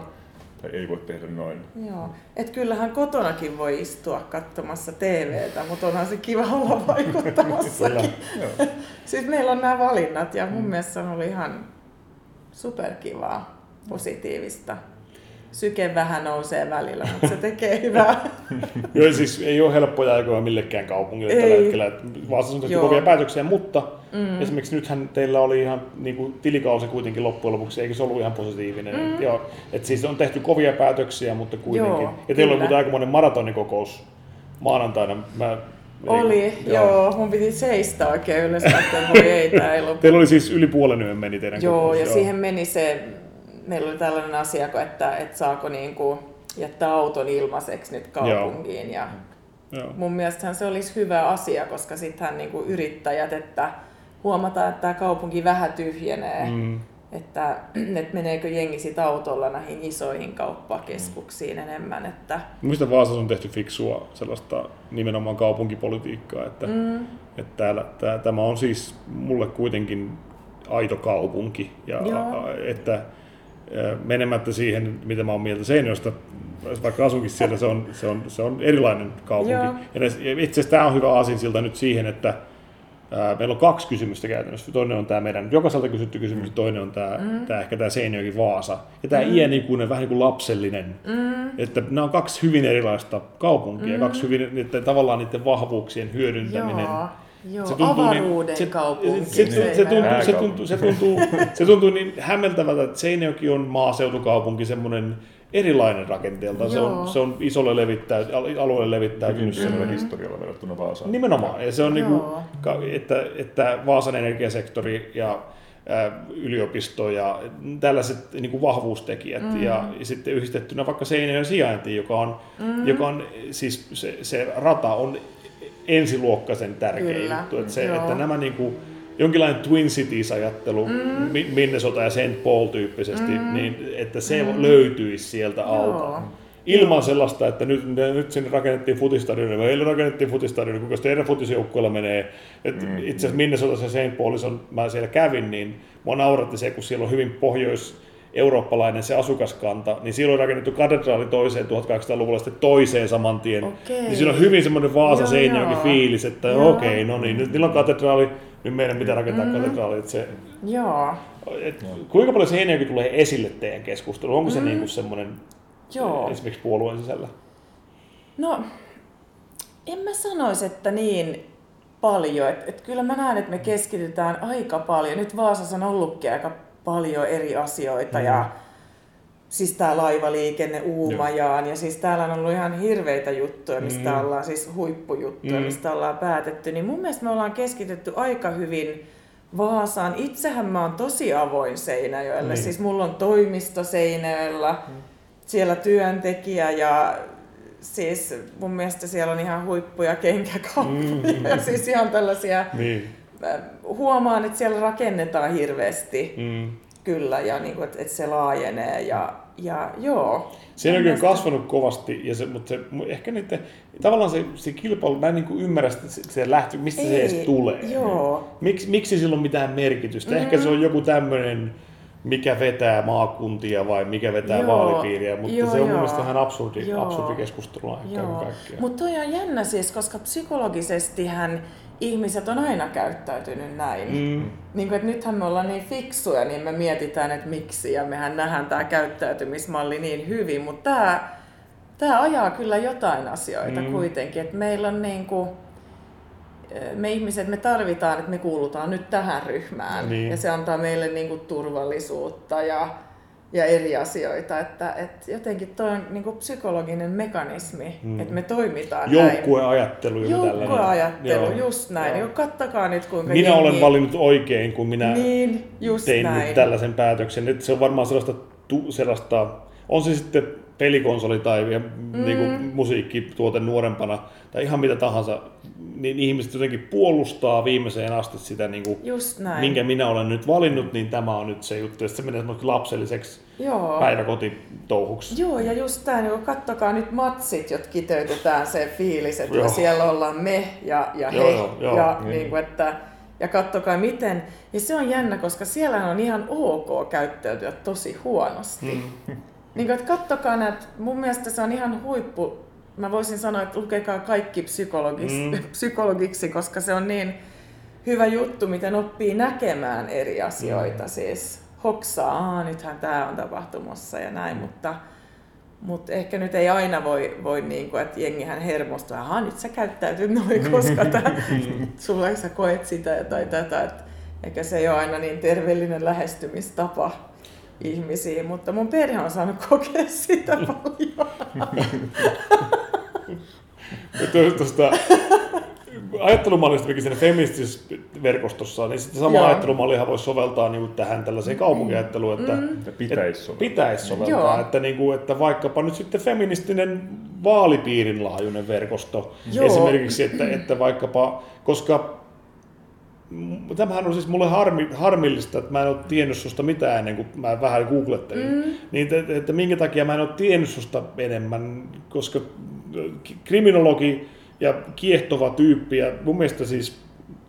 tai ei voi tehdä noin. Joo. Et kyllähän kotonakin voi istua katsomassa TVtä, mutta onhan se kiva olla vaikuttamassakin. Joo. siis meillä on nämä valinnat ja mun mm. mielestä se on ollut ihan superkivaa, positiivista. Syke vähän nousee välillä, mutta se tekee hyvää. Joo, siis ei ole helppoja aikoja millekään kaupungille Ei. tällä hetkellä. Vaasassa on tehty Joo. kovia päätöksiä, mutta mm. esimerkiksi nythän teillä oli ihan niin kuin, tilikausi kuitenkin loppujen lopuksi, eikö se ollut ihan positiivinen? Mm. Joo, että siis on tehty kovia päätöksiä, mutta kuitenkin. Joo, ja teillä oli kyllä. muuten aikamoinen maratonikokous maanantaina. Mä, Oli, joo. joo. Mun piti seistä oikein ylös, että voi ei, tää ei lopu. Teillä oli siis yli puolen yön meni teidän Joo, kokous. ja siihen meni se, meillä oli tällainen asia, että, että saako niinku jättää auton ilmaiseksi nyt kaupunkiin. Ja Joo. mun mielestähän se olisi hyvä asia, koska sittenhän niinku yrittäjät, että huomataan, että tämä kaupunki vähän tyhjenee. Mm. Että, että meneekö jengi sit autolla näihin isoihin kauppakeskuksiin enemmän. Että, Mistä Vaasassa on tehty fiksua sellaista nimenomaan kaupunkipolitiikkaa, että, mm. että täällä, tää, tämä on siis mulle kuitenkin aito kaupunki. Ja Joo. että menemättä siihen, mitä mä oon mieltä Seinäjoesta, vaikka asunkin siellä, se on, se on, se on erilainen kaupunki. Ja itse asiassa tämä on hyvä asinsilta nyt siihen, että ää, meillä on kaksi kysymystä käytännössä. Toinen on tämä meidän jokaiselta kysytty kysymys, toinen on tämä, mm. tämä ehkä tämä Seinäjoki Vaasa. Ja tämä mm. iänikuinen, vähän niin kuin lapsellinen. Mm. Että nämä on kaksi hyvin erilaista kaupunkia, mm. kaksi hyvin niiden, tavallaan niiden vahvuuksien hyödyntäminen. joo, joo. Se tuntuu niin- avaruuden se- kaupunki. Se, se, se, tuntuu, se, tuntuu, se, tuntuu, se tuntuu niin hämmentävältä, että Seinäjoki on maaseutukaupunki, semmoinen erilainen rakenteelta. Se on, se on isolle levittäyt, alueelle levittäytynyt Semmoinen semmoinen historialla verrattuna Vaasaan. Nimenomaan. Ja se on niin kuin, että, että Vaasan energiasektori ja ää, yliopisto ja tällaiset niin kuin vahvuustekijät mm. ja sitten yhdistettynä vaikka Seinäjoen sijaintiin, joka on, mm. joka on siis se, se rata on ensiluokkaisen tärkeä Kyllä, juttu. Että, se, joo. että nämä niin kuin, jonkinlainen Twin Cities-ajattelu, mm. Minnesota ja St. Paul tyyppisesti, mm. niin että se mm. löytyisi sieltä alta. Ilman sellaista, että nyt, nyt sinne rakennettiin futistadion, meillä rakennettiin futistadion, kuinka teidän futisjoukkueella menee. Et mm, itse asiassa Minnesotassa ja St. Paulissa, mä siellä kävin, niin mua nauratti se, kun siellä on hyvin pohjois eurooppalainen se asukaskanta, niin silloin on rakennettu katedraali toiseen 1800-luvulla sitten toiseen saman tien. Okei. Niin siinä on hyvin semmoinen Vaasa Seinäjoki fiilis, että okei, no niin, nyt niillä on katedraali, nyt meidän pitää rakentaa mm. katedraali. Että se, Joo, et, kuinka paljon Seinäjoki tulee esille teidän keskusteluun? Onko se mm. niinku semmoinen joo. esimerkiksi puolueen sisällä? No, en mä sanoisi, että niin paljon. Et, et kyllä mä näen, että me keskitytään aika paljon. Nyt Vaasassa on ollutkin aika paljon eri asioita Mm. ja siis tää laivaliikenne Uumajaan ja siis täällä on ollut ihan hirveitä juttuja, mistä Mm. ollaan siis huippujuttuja, Mm. mistä ollaan päätetty. Niin mun mielestä me ollaan keskitytty aika hyvin Vaasaan. Itsehän mä oon tosi avoin Seinäjoelle. Niin. Siis mulla on toimisto Seinäjoella, siellä työntekijä ja siis mun mielestä siellä on ihan huippuja kenkäkauppoja Mm. ja siis ihan tällaisia, Niin. Äh, huomaan, että siellä rakennetaan hirveästi Mm. kyllä ja niin kuin, että, että se laajenee ja, ja joo. Seinäjoki on mielestä- kasvanut kovasti, ja se, mutta se, ehkä niiden, tavallaan se, se kilpailu, mä en niin kuin ymmärrä sitä, se, se lähtö, mistä se Ei, edes tulee. Joo. Miksi, miksi sillä on mitään merkitystä? Mm. Ehkä se on joku tämmöinen, mikä vetää maakuntia vai mikä vetää Joo, vaalipiiriä, mutta joo, se on mun joo. mielestä ihan absurdi, Joo. absurdi kaiken kaikkiaan. Mutta toi on jännä siis, koska psykologisestihan ihmiset on aina käyttäytynyt näin. Mm. Niin kuin, että nythän me ollaan niin fiksuja, niin me mietitään, että miksi, ja mehän nähdään tämä käyttäytymismalli niin hyvin, mutta tämä, tämä ajaa kyllä jotain asioita Mm. kuitenkin, että meillä on niin kuin, me ihmiset, me tarvitaan, että me kuulutaan nyt tähän ryhmään, Niin. ja se antaa meille niin kuin turvallisuutta ja, ja eri asioita, että, että jotenkin toi on niin kuin psykologinen mekanismi, Mm. että me toimitaan näin. Joukkueajattelu tällainen. Joukkueajattelu, Joo. just näin. Joo. Joo. Kattokaa nyt kuinka Minä jengi... olen valinnut oikein, kun minä Niin, just tein näin. nyt tällaisen päätöksen. Että se on varmaan sellaista, tu, sellaista on se sitten pelikonsoli tai mm. niin kuin musiikkituote nuorempana tai ihan mitä tahansa, niin ihmiset jotenkin puolustaa viimeiseen asti sitä, niin kuin, Just näin. minkä minä olen nyt valinnut, niin tämä on nyt se juttu. Ja sitten se menee lapselliseksi Joo. päiväkotitouhuksi. Joo, ja just tämä, niin kattokaa nyt matsit, jotka kiteytetään se fiilis, että Joo. siellä ollaan me ja, ja he. Joo, joo. ja Niin. niin kuin, että ja kattokaa miten. Ja se on jännä, koska siellä on ihan ok käyttäytyä tosi huonosti. Mm. Niin kuin, että kattokaa näitä, mun mielestä se on ihan huippu. Mä voisin sanoa, että lukekaa kaikki psykologis, mm. psykologiksi, koska se on niin hyvä juttu, miten oppii näkemään eri asioita. Mm. Siis hoksaa, Aa, nythän tämä on tapahtumassa ja näin, mutta mutta ehkä nyt ei aina voi, voi niin kuin, että jengihän hermostuu, että nyt sä käyttäytyt noin, koska tää, sulla sä koet sitä tai tätä. Et eikä se ei ole aina niin terveellinen lähestymistapa ihmisiin, mutta mun perhe on saanut kokea sitä paljon. Tuosta ajattelumallista, mikä siinä feministisessä verkostossa niin sitten sama Joo. ajattelumallihan voisi soveltaa niin tähän tällaiseen kaupunkiajatteluun, että mm. pitäisi soveltaa. Pitäisi soveltaa että, niin kuin, että vaikkapa nyt sitten feministinen vaalipiirin laajuinen verkosto Joo. esimerkiksi, että, että vaikkapa, koska tämähän on siis mulle harmi, harmillista, että mä en ole tiennyt susta mitään ennen kuin mä vähän googlettelin. Mm. Niin, että, että minkä takia mä en ole tiennyt susta enemmän, koska kriminologi ja kiehtova tyyppi. Ja mun mielestä siis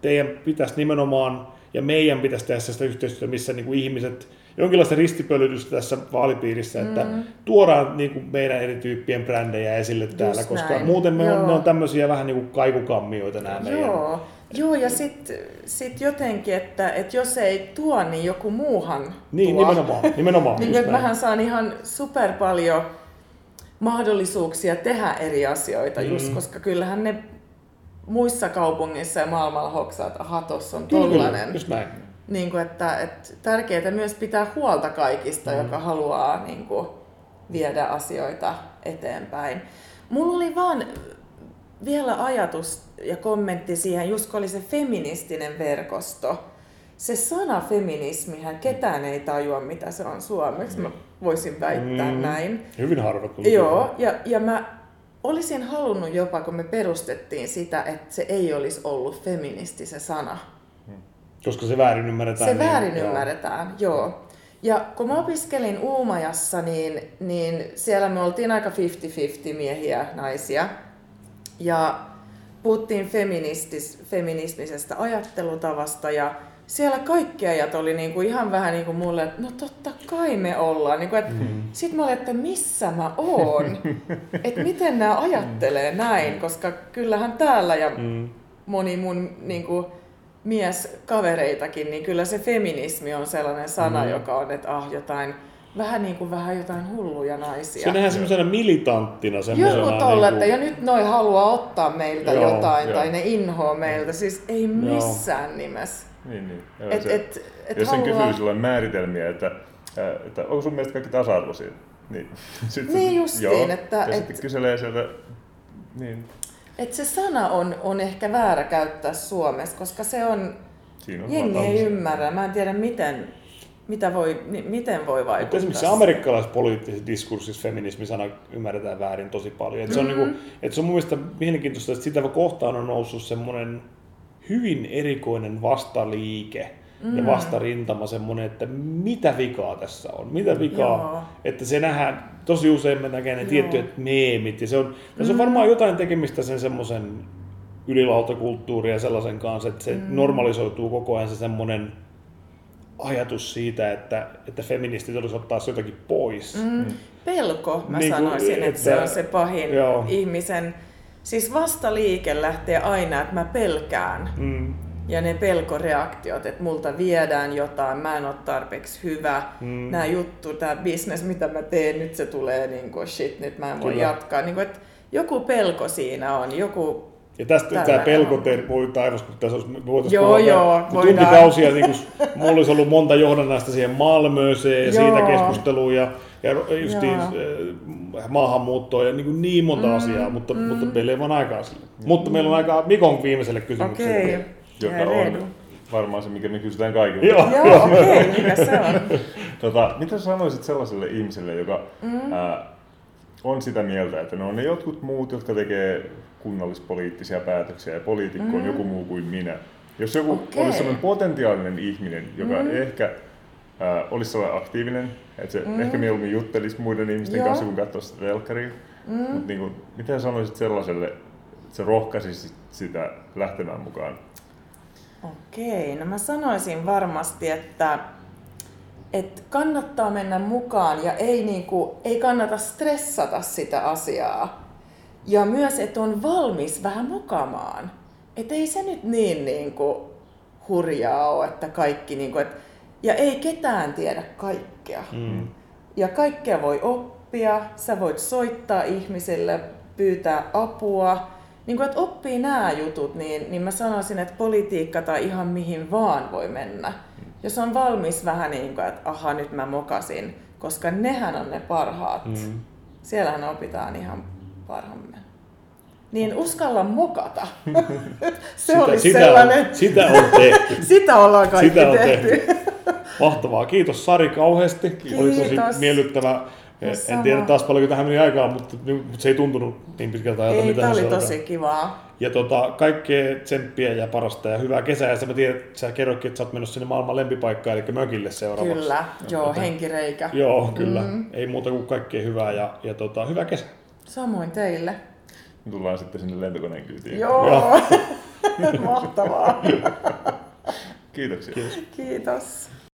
teidän pitäisi nimenomaan, ja meidän pitäisi tehdä sitä yhteistyötä, missä niin kuin ihmiset, jonkinlaista ristipölytystä tässä vaalipiirissä, että mm. tuodaan niin kuin meidän eri tyyppien brändejä esille Just täällä, koska näin. muuten me on, ne on tämmöisiä vähän niin kuin kaikukammioita nämä Joo. meidän. Joo, ja sitten sit jotenkin, että, että jos ei tuo, niin joku muuhan Niin, tuo. nimenomaan. nimenomaan niin, että mähän saan ihan super paljon mahdollisuuksia tehdä eri asioita, mm. just koska kyllähän ne muissa kaupungeissa ja maailmalla hoksaa, että aha, tuossa on tollanen. Just näin. Niin kuin, että, että tärkeää myös pitää huolta kaikista, mm. joka haluaa niin kuin, viedä asioita eteenpäin. Mulla oli vaan vielä ajatus ja kommentti siihen, just kun oli se feministinen verkosto. Se sana feminismihän, ketään ei tajua, mitä se on suomeksi. Mä voisin väittää mm, näin. Hyvin harva Joo, ja, ja mä olisin halunnut jopa, kun me perustettiin sitä, että se ei olisi ollut feministi se sana. Hmm. Koska se väärin ymmärretään. Se niin, väärin joo. ymmärretään, joo. Ja kun mä opiskelin Uumajassa, niin, niin siellä me oltiin aika 50-50 miehiä, naisia. Ja puhuttiin feministis, feminismisestä ajattelutavasta ja siellä kaikki ajat oli niinku ihan vähän niin kuin mulle, että no totta kai me ollaan. Niinku, että mm. Sitten mä olin, että missä mä oon? että miten nämä ajattelee näin, koska kyllähän täällä ja mm. moni mun niinku, mies kavereitakin, niin kyllä se feminismi on sellainen sana, mm. joka on, että ah jotain vähän niin kuin vähän jotain hulluja naisia. Se nähdään semmoisena militanttina. Joku tolle, niin kuin... ja nyt noi haluaa ottaa meiltä joo, jotain, joo. tai ne inhoa meiltä. Siis ei missään joo. nimessä. Niin, niin. Joo, et, se, et, et jos haluaa... kysyy silloin määritelmiä, että, että onko sun mielestä kaikki tasa-arvoisia, niin, sitten, niin justiin, joo, että... Ja et, sitten kyselee sieltä, niin... Et se sana on, on ehkä väärä käyttää Suomessa, koska se on, Siinä on jengi ei ymmärrä. Mä en tiedä miten, mitä voi, miten voi vaikuttaa. Mutta esimerkiksi amerikkalaisessa poliittisessa diskurssissa feminismi-sana ymmärretään väärin tosi paljon. Et se, on mm-hmm. niinku, et se on mun mielestä mielenkiintoista, että sitä kohtaan on noussut semmoinen hyvin erikoinen vastaliike mm. ja vastarintama semmoinen, että mitä vikaa tässä on, mitä vikaa, Joo. että se nähdään, tosi usein me näkee ne Joo. tiettyjät meemit ja se on, mm. se on varmaan jotain tekemistä sen semmoisen ylilautakulttuurin ja sellaisen kanssa, että se mm. normalisoituu koko ajan se semmoinen ajatus siitä, että, että feministit olisi ottaa se jotakin pois. Mm. Pelko, mä niin sanoisin, että, että se on se pahin joo. ihmisen Siis vastaliike lähtee aina, että mä pelkään. Mm. Ja ne pelkoreaktiot, että multa viedään jotain, mä en ole tarpeeksi hyvä. Mm. Nämä juttu, tämä business, mitä mä teen, nyt se tulee niin kuin shit, nyt mä en voi Kyllä. jatkaa. Niin kuin, että joku pelko siinä on, joku ja tästä tämä pelko voi taivas, kun tässä olisi, voitaisiin joo, joo, tuntikausia, niin kuin, mulla olisi ollut monta johdannaista siihen Malmööseen ja joo. siitä keskusteluun ja, ja justiin äh, maahanmuuttoa ja niin, niin monta mm, asiaa, mutta, mm. mutta meillä ei vaan aikaa sille. Mm. Mutta meillä on aikaa Mikon viimeiselle kysymykselle. Okay. Joka on varmaan se, mikä me kysytään kaikille. Joo, joo okei, okay, mikä se on? tota, mitä sanoisit sellaiselle ihmiselle, joka mm. ää, on sitä mieltä, että ne on ne jotkut muut, jotka tekee kunnallispoliittisia päätöksiä ja poliitikko mm. on joku muu kuin minä. Jos joku okay. olisi sellainen potentiaalinen ihminen, joka mm. ehkä äh, olisi sellainen aktiivinen, että se mm. ehkä mieluummin juttelisi muiden ihmisten Joo. kanssa, kun katsoisi sitä telkkaria. Mm. Mutta niin kuin, mitä sanoisit sellaiselle, että se rohkaisisi sitä lähtemään mukaan? Okei, no mä sanoisin varmasti, että, että kannattaa mennä mukaan ja ei, niinku, ei kannata stressata sitä asiaa. Ja myös, että on valmis vähän mokamaan. Että ei se nyt niin niinku hurjaa ole, että kaikki... Niinku, et, ja ei ketään tiedä kaikkea. Mm. Ja kaikkea voi oppia, sä voit soittaa ihmisille, pyytää apua. Niin kun, että oppii nämä jutut, niin, niin mä sanoisin, että politiikka tai ihan mihin vaan voi mennä. Jos on valmis vähän niin kuin, että aha, nyt mä mokasin, koska nehän on ne parhaat. Mm. Siellähän opitaan ihan parhaamme. Niin uskalla mokata. Se sitä, oli sitä sellainen. On, sitä on tehty. sitä ollaan kaikki Sitä on tehty. tehty. Mahtavaa. Kiitos Sari kauheasti. Kiitos. Oli tosi miellyttävä. Ja En sama. tiedä taas paljonko tähän meni aikaa, mutta, mutta se ei tuntunut niin pitkältä ajalta, Ei, se oli alkaa. tosi kivaa. Ja tota, kaikkea tsemppiä ja parasta ja hyvää kesää. Ja sä, mä tiedän, että sä kerroitkin, että sä oot menossa sinne maailman lempipaikkaan, eli mökille seuraavaksi. Kyllä, joo, Joten- henkireikä. Joo, kyllä. Mm. Ei muuta kuin kaikkea hyvää ja, ja tota, hyvää kesää. Samoin teille. Me tullaan sitten sinne lentokoneen kyytiin. Joo, mahtavaa. Kiitoksia. Kiitos. Kiitos.